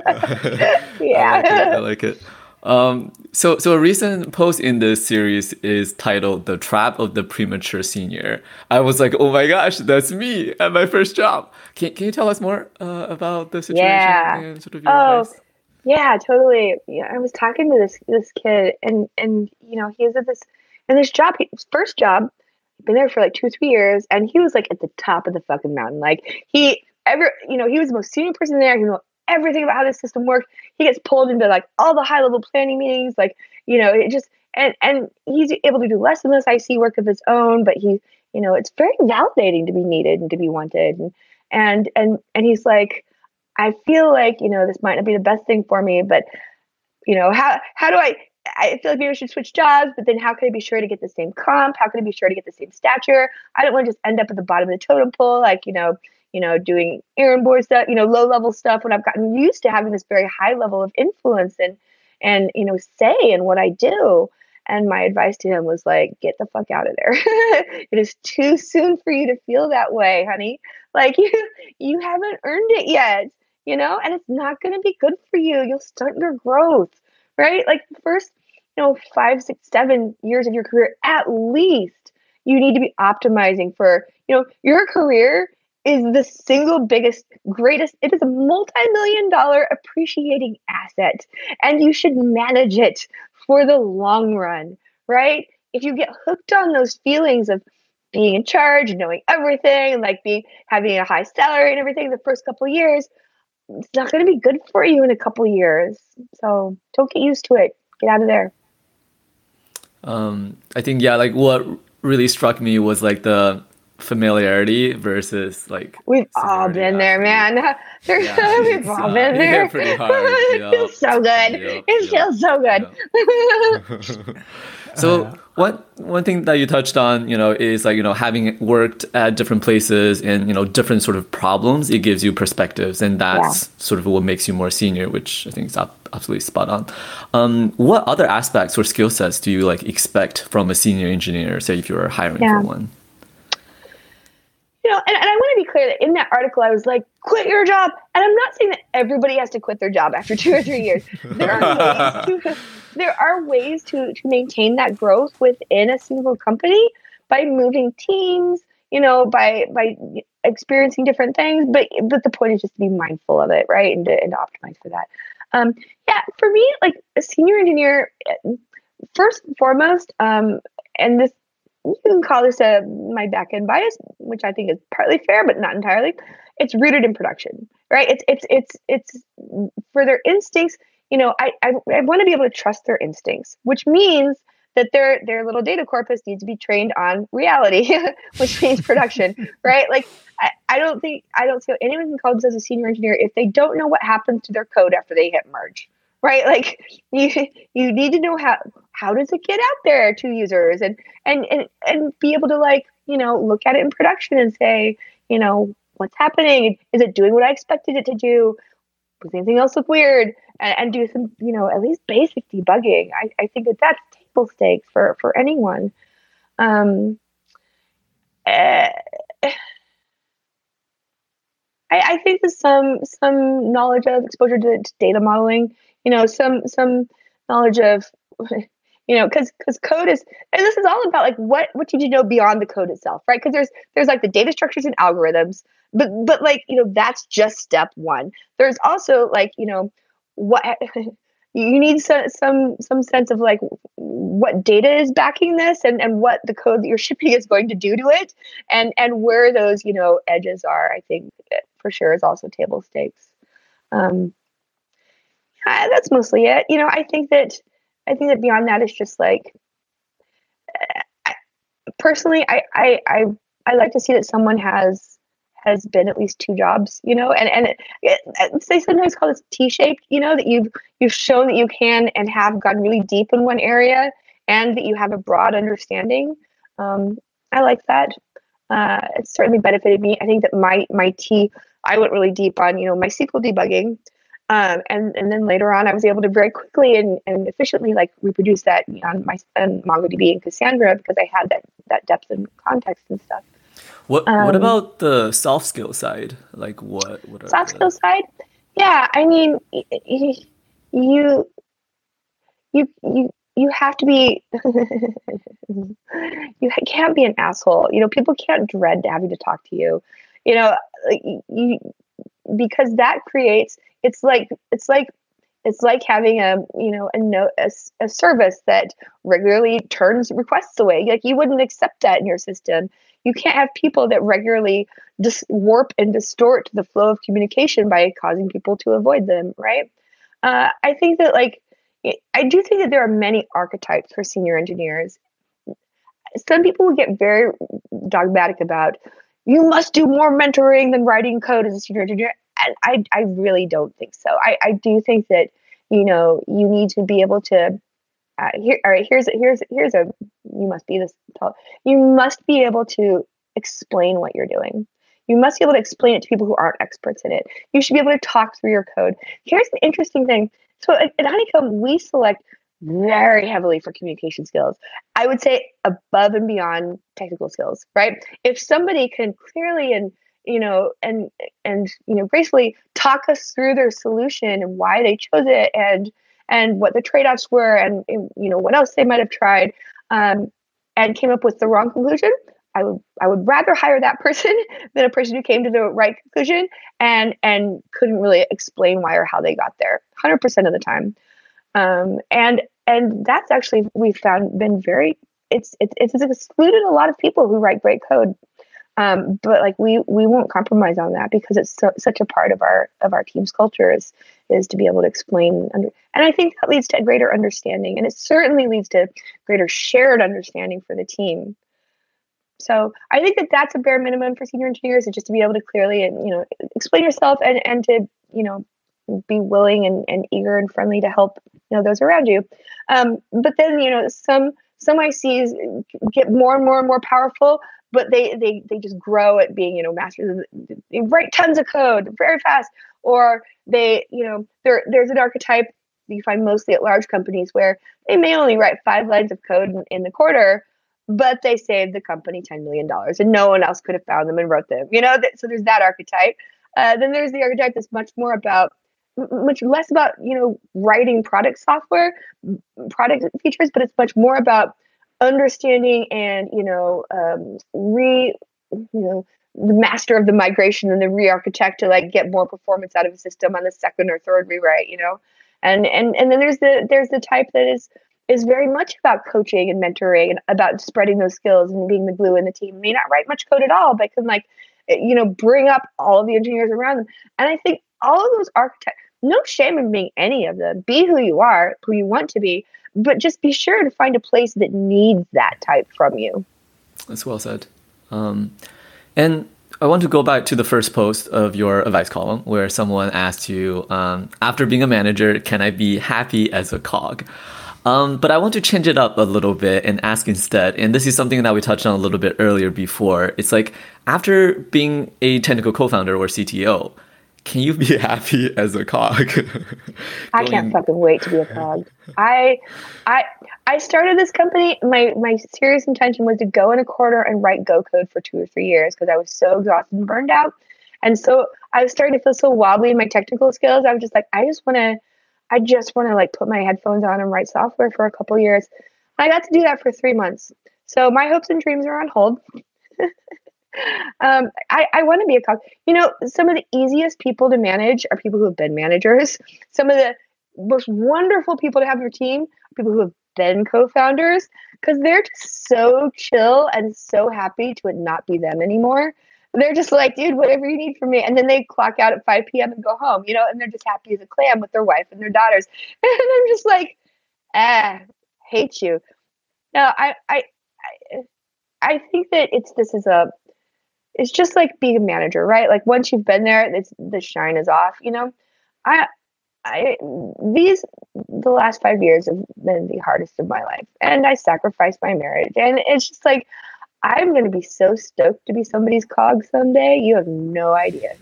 yeah, I like it. I like it. Um, so, so a recent post in this series is titled "The Trap of the Premature Senior." I was like, "Oh my gosh, that's me at my first job." Can Can you tell us more uh, about the situation yeah. and sort of your oh, advice? Yeah, totally. Yeah, I was talking to this this kid, and and you know he's at this and this job, his first job, been there for like two three years, and he was like at the top of the fucking mountain. Like he ever, you know, he was the most senior person there. He knew everything about how the system worked. He gets pulled into like all the high level planning meetings, like you know, it just and and he's able to do less and less IC work of his own, but he, you know, it's very validating to be needed and to be wanted, and and and and he's like, I feel like you know this might not be the best thing for me, but you know how how do I I feel like maybe I should switch jobs, but then how can I be sure to get the same comp? How can I be sure to get the same stature? I don't want to just end up at the bottom of the totem pole, like you know, you know, doing errand board stuff, you know, low level stuff when I've gotten used to having this very high level of influence and and you know, say in what I do. And my advice to him was like, get the fuck out of there. it is too soon for you to feel that way, honey. Like you you haven't earned it yet, you know, and it's not gonna be good for you. You'll stunt your growth, right? Like the first, you know, five, six, seven years of your career at least, you need to be optimizing for, you know, your career is the single biggest, greatest, it is a multi million dollar appreciating asset, and you should manage it for the long run, right? If you get hooked on those feelings of being in charge, knowing everything, like being having a high salary and everything the first couple years, it's not going to be good for you in a couple years. So don't get used to it. Get out of there. Um, I think yeah, like what really struck me was like the familiarity versus like we've all been there man. Yeah, we've all uh, been there. yeah, pretty hard. it feels so good. Yep, it yep, feels so good. yep. so one one thing that you touched on you know is like you know having worked at different places and you know different sort of problems it gives you perspectives and that's yeah. sort of what makes you more senior which i think is absolutely spot on. Um, what other aspects or skill sets do you like expect from a senior engineer say if you're hiring for one you know, and, and I want to be clear that in that article, I was like, quit your job. And I'm not saying that everybody has to quit their job after two or three years. There are ways to, there are ways to, to maintain that growth within a single company by moving teams, you know, by, by experiencing different things. But, but the point is just to be mindful of it, right? And to, and to optimize for that. Um, yeah, for me, like a senior engineer, first and foremost, um, and this you can call this a my back end bias, which I think is partly fair, but not entirely. It's rooted in production, right? It's it's it's it's for their instincts. You know, I I, I want to be able to trust their instincts, which means that their their little data corpus needs to be trained on reality, which means production, right? Like I, I don't think I don't see anyone can call themselves a senior engineer if they don't know what happens to their code after they hit merge right like you you need to know how how does it get out there to users and and and, and be able to like you know look at it in production and say you know what's happening? Is it doing what I expected it to do? Does anything else look weird? And, and do some, you know, at least basic debugging. I, I think that that's table stakes for for anyone. Um, uh, I, I, think that some some knowledge of exposure to, to, data modeling, you know, some some knowledge of, you know, because because code is and this is all about like what what did you know beyond the code itself, right? Because there's there's like the data structures and algorithms, but but like you know that's just step one. There's also like you know what you need some some some sense of like what data is backing this and and what the code that you're shipping is going to do to it and and where those you know edges are i think for sure is also table stakes um yeah, that's mostly it you know i think that i think that beyond that, it's just like I, personally I, I i i like to see that someone has has been at least two jobs, you know, and and it, it, they sometimes call this T-shaped, you know, that you've you've shown that you can and have gone really deep in one area, and that you have a broad understanding. Um, I like that. Uh, it's certainly benefited me. I think that my my T, I went really deep on you know MySQL debugging, um, and and then later on I was able to very quickly and, and efficiently like reproduce that on my on MongoDB and Cassandra because I had that that depth and context and stuff. What um, What about the soft skill side? Like what? What soft the... skill side? Yeah, I mean, you you you you have to be. you can't be an asshole. You know, people can't dread having to talk to you. You know, you because that creates. It's like it's like it's like having a you know a note a, a service that regularly turns requests away like you wouldn't accept that in your system you can't have people that regularly just warp and distort the flow of communication by causing people to avoid them, right? Uh, I think that, like, I do think that there are many archetypes for senior engineers. Some people will get very dogmatic about you must do more mentoring than writing code as a senior engineer. And I, I really don't think so. I, I do think that, you know, you need to be able to uh, here, all right, here's here's here's a you must be this tall. You must be able to explain what you're doing. You must be able to explain it to people who aren't experts in it. You should be able to talk through your code. Here's an interesting thing. So at, at Honeycomb, we select very heavily for communication skills. I would say above and beyond technical skills, right? If somebody can clearly and you know and and you know gracefully talk us through their solution and why they chose it and and what the trade-offs were and, you know what else they might have tried um, and came up with the wrong conclusion I would I would rather hire that person than a person who came to the right conclusion and and couldn't really explain why or how they got there 100% of the time um, and and that's actually we've found been very it's it's it's excluded a lot of people who write great code um, but like we we won't compromise on that because it's so, such a part of our of our team's culture is is to be able to explain under, and I think that leads to a greater understanding and it certainly leads to greater shared understanding for the team. So I think that that's a bare minimum for senior engineers is just to be able to clearly and you know explain yourself and and to you know be willing and, and eager and friendly to help you know those around you. Um, but then you know some some ICs get more and more and more powerful but they they they just grow at being you know masters they write tons of code very fast or they you know there there's an archetype you find mostly at large companies where they may only write five lines of code in, in the quarter but they saved the company $10 million and no one else could have found them and wrote them you know so there's that archetype uh, then there's the archetype that's much more about much less about you know writing product software product features but it's much more about understanding and you know um, re you know the master of the migration and the re-architect to like get more performance out of a system on the second or third rewrite you know? And and and then there's the there's the type that is is very much about coaching and mentoring and about spreading those skills and being the glue in the team. May not write much code at all but can like eh, you know bring up all of the engineers around them. And i think all of those architects no shame in being any of them be who you are who you want to be but just be sure to find a place that needs that type from you. That's well said. Um, and I want to go back to the first post of your advice column where someone asked you, um, after being a manager, can I be happy as a cog? Um, but I want to change it up a little bit and ask instead, and this is something that we touched on a little bit earlier before. It's like after being a technical co-founder or CTO, can you be happy as a cog? I can't fucking wait to be a cog. I, I, I started this company. My my serious intention was to go in a corner and write Go code for two or three years because I was so exhausted and burned out, and so I was starting to feel so wobbly in my technical skills. I was just like, I just want to I just want to like put my headphones on and write software for a couple years. I got to do that for three months. So my hopes and dreams are on hold. um, I, I want to be a cog. You know, some of the easiest people to manage are people who have been managers. Some of the most wonderful people to have on your team are people who have been co-founders because they're just so chill and so happy to not be them anymore they're just like, dude, whatever you need from me. And then they clock out at 5 p.m. and go home, you know, and they're just happy as a clam with their wife and their daughters. And I'm just like, ah, hate you. No, I, I, I, I think that it's this is a, it's just like being a manager, right? Like once you've been there, it's the shine is off. You know, I, I these the last five years have been the hardest of my life, and I sacrificed my marriage, and it's just like I'm going to be so stoked to be somebody's cog someday. You have no idea.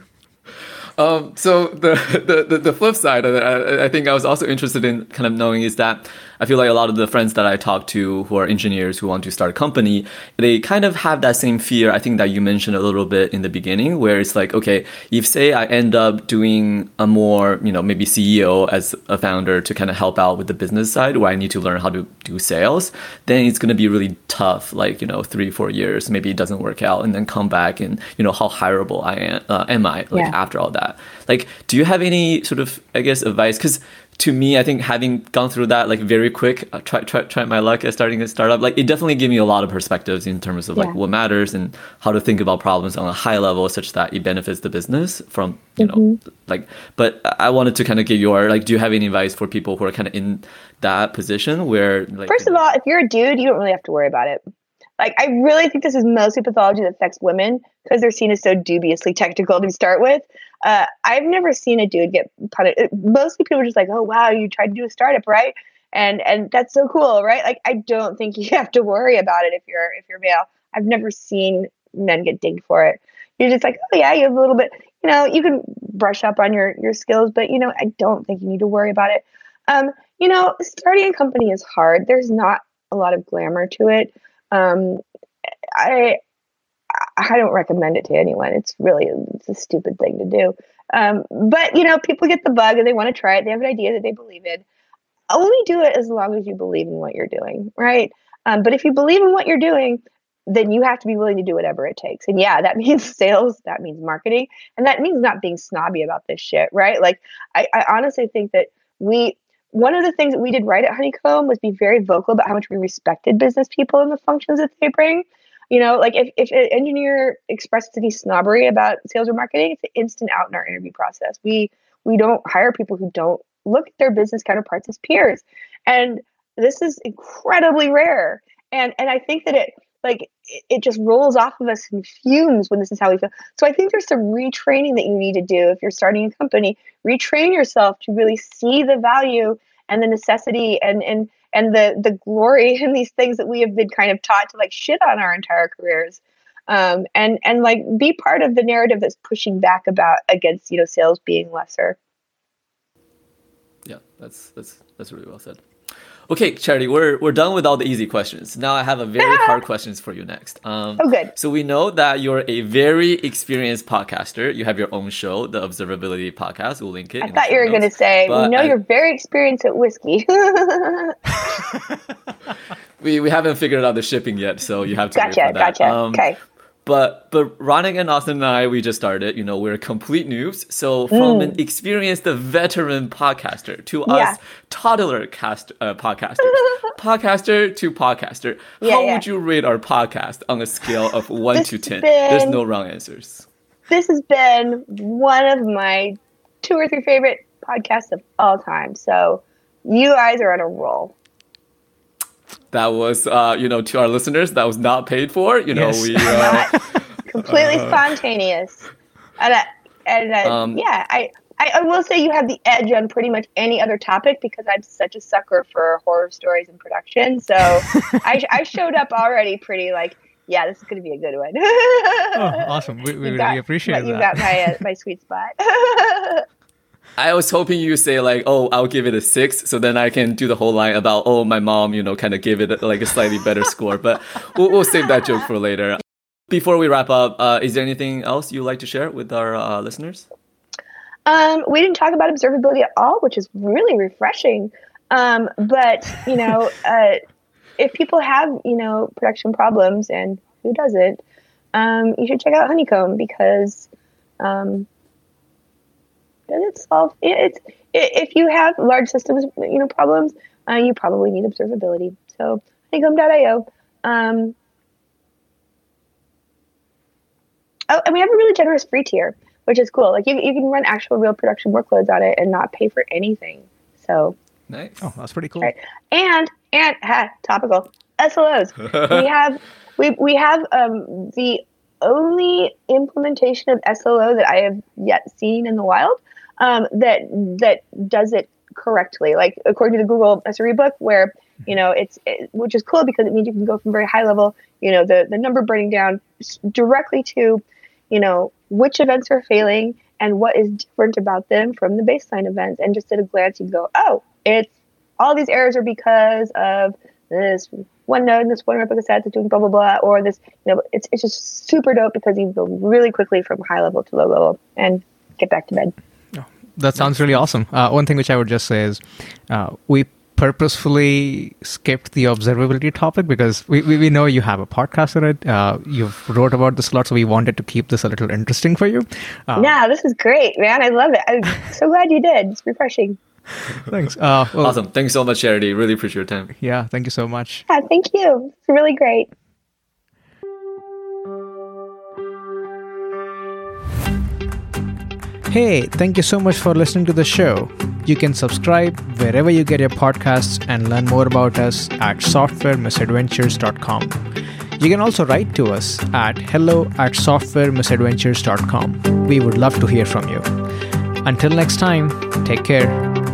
Um, so the, the, the flip side of it, I, I, think I was also interested in kind of knowing is that I feel like a lot of the friends that I talk to who are engineers who want to start a company, they kind of have that same fear. I think that you mentioned a little bit in the beginning, where it's like, okay, if say I end up doing a more, you know, maybe CEO as a founder to kind of help out with the business side, where I need to learn how to do sales, then it's going to be really tough. Like you know, three four years, maybe it doesn't work out, and then come back and you know how hireable I am, uh, am I like yeah. after all that? Like, do you have any sort of I guess advice? Because to me, I think having gone through that like very quick, uh, try try try my luck at starting a startup, like it definitely gave me a lot of perspectives in terms of like yeah. what matters and how to think about problems on a high level, such that it benefits the business from you mm-hmm. know like. But I wanted to kind of get your like, do you have any advice for people who are kind of in that position where like first of all, if you're a dude, you don't really have to worry about it. Like I really think this is mostly pathology that affects women because they're seen as so dubiously technical to start with. Uh, I've never seen a dude get punished. Mostly people are just like, "Oh wow, you tried to do a startup, right?" And and that's so cool, right? Like I don't think you have to worry about it if you're if you're male. I've never seen men get dinged for it. You're just like, oh yeah, you have a little bit, you know, you can brush up on your your skills, but you know, I don't think you need to worry about it. Um, you know, starting a company is hard. There's not a lot of glamour to it. Um, I I don't recommend it to anyone. It's really it's a stupid thing to do. Um, but you know, people get the bug and they want to try it. They have an idea that they believe in. Only do it as long as you believe in what you're doing, right? Um, but if you believe in what you're doing, then you have to be willing to do whatever it takes. And yeah, that means sales, that means marketing, and that means not being snobby about this shit, right? Like, I, I honestly think that we one of the things that we did right at Honeycomb was be very vocal about how much we respected business people and the functions that they bring. You know, like if, if an engineer expresses any snobbery about sales or marketing, it's an instant out in our interview process. We we don't hire people who don't look at their business counterparts as peers. And this is incredibly rare. And and I think that it like it, just rolls off of us in fumes when this is how we feel. So I think there's some retraining that you need to do if you're starting a company. Retrain yourself to really see the value and the necessity and and and the the glory in these things that we have been kind of taught to like shit on our entire careers. Um, and and like be part of the narrative that's pushing back about against you know sales being lesser. Yeah that's that's that's really well said Okay, Charity, we're we're done with all the easy questions. Now I have a very hard questions for you next. Um, oh, good. So we know that you're a very experienced podcaster. You have your own show, the Observability Podcast. We'll link it. I thought you were going to say, we know I, you're very experienced at whiskey. we we haven't figured out the shipping yet, so you have to. Gotcha, gotcha. Um, okay. But but Ronak and Austin and I, we just started. You know, we're complete noobs. So from mm. an experienced veteran podcaster to yeah. us toddler cast uh, podcasters, podcaster to podcaster, yeah, how yeah. would you rate our podcast on a scale of one to ten? Been, There's no wrong answers. This has been one of my two or three favorite podcasts of all time. So you guys are on a roll that was uh, you know to our listeners that was not paid for you know yes. we uh, completely uh, spontaneous and, uh, and uh, um, yeah i I, I, will say you have the edge on pretty much any other topic because I'm such a sucker for horror stories and production. So I, I showed up already pretty like, yeah, this is going to be a good one. oh, awesome. We, we really got, appreciate you that. You got my, uh, my sweet spot. I was hoping you say like, oh, I'll give it a six, so then I can do the whole line about, oh, my mom, you know, kind of gave it like a slightly better score. But we'll, we'll save that joke for later. Before we wrap up, uh, is there anything else you'd like to share with our uh, listeners? Um, we didn't talk about observability at all, which is really refreshing. Um, but you know, uh, if people have you know production problems, and who doesn't, um, you should check out Honeycomb because um, does it solve it's if you have large systems you know problems, uh, you probably need observability. So Honeycomb.io. Um, oh, and we have a really generous free tier which is cool. Like you, you can run actual real production workloads on it and not pay for anything. So nice. Oh, that's pretty cool. Right. And and ha, topical SLOs. we have we we have um, the only implementation of SLO that I have yet seen in the wild um, that that does it correctly. Like according to the Google SRE book, where you know it's it, which is cool because it means you can go from very high level, you know, the the number burning down directly to you know, which events are failing and what is different about them from the baseline events. And just at a glance, you can go, oh, it's all these errors are because of this one node, this one replica set that's doing blah, blah, blah, or this, you know, it's, it's just super dope because you go really quickly from high level to low level and get back to bed. That sounds really awesome. Uh, one thing which I would just say is uh, we purposefully skipped the observability topic because we, we, we know you have a podcast on it. Uh, you've wrote about this a lot, so we wanted to keep this a little interesting for you. Uh, yeah, this is great, man. I love it. I'm so glad you did. It's refreshing. Thanks. Uh, well, awesome. Thanks so much, Charity. Really appreciate your time. Yeah, thank you so much. Yeah, thank you. It's really great. Hey, thank you so much for listening to the show. You can subscribe wherever you get your podcasts and learn more about us at softwaremisadventures.com. You can also write to us at hello at softwaremisadventures.com. We would love to hear from you. Until next time, take care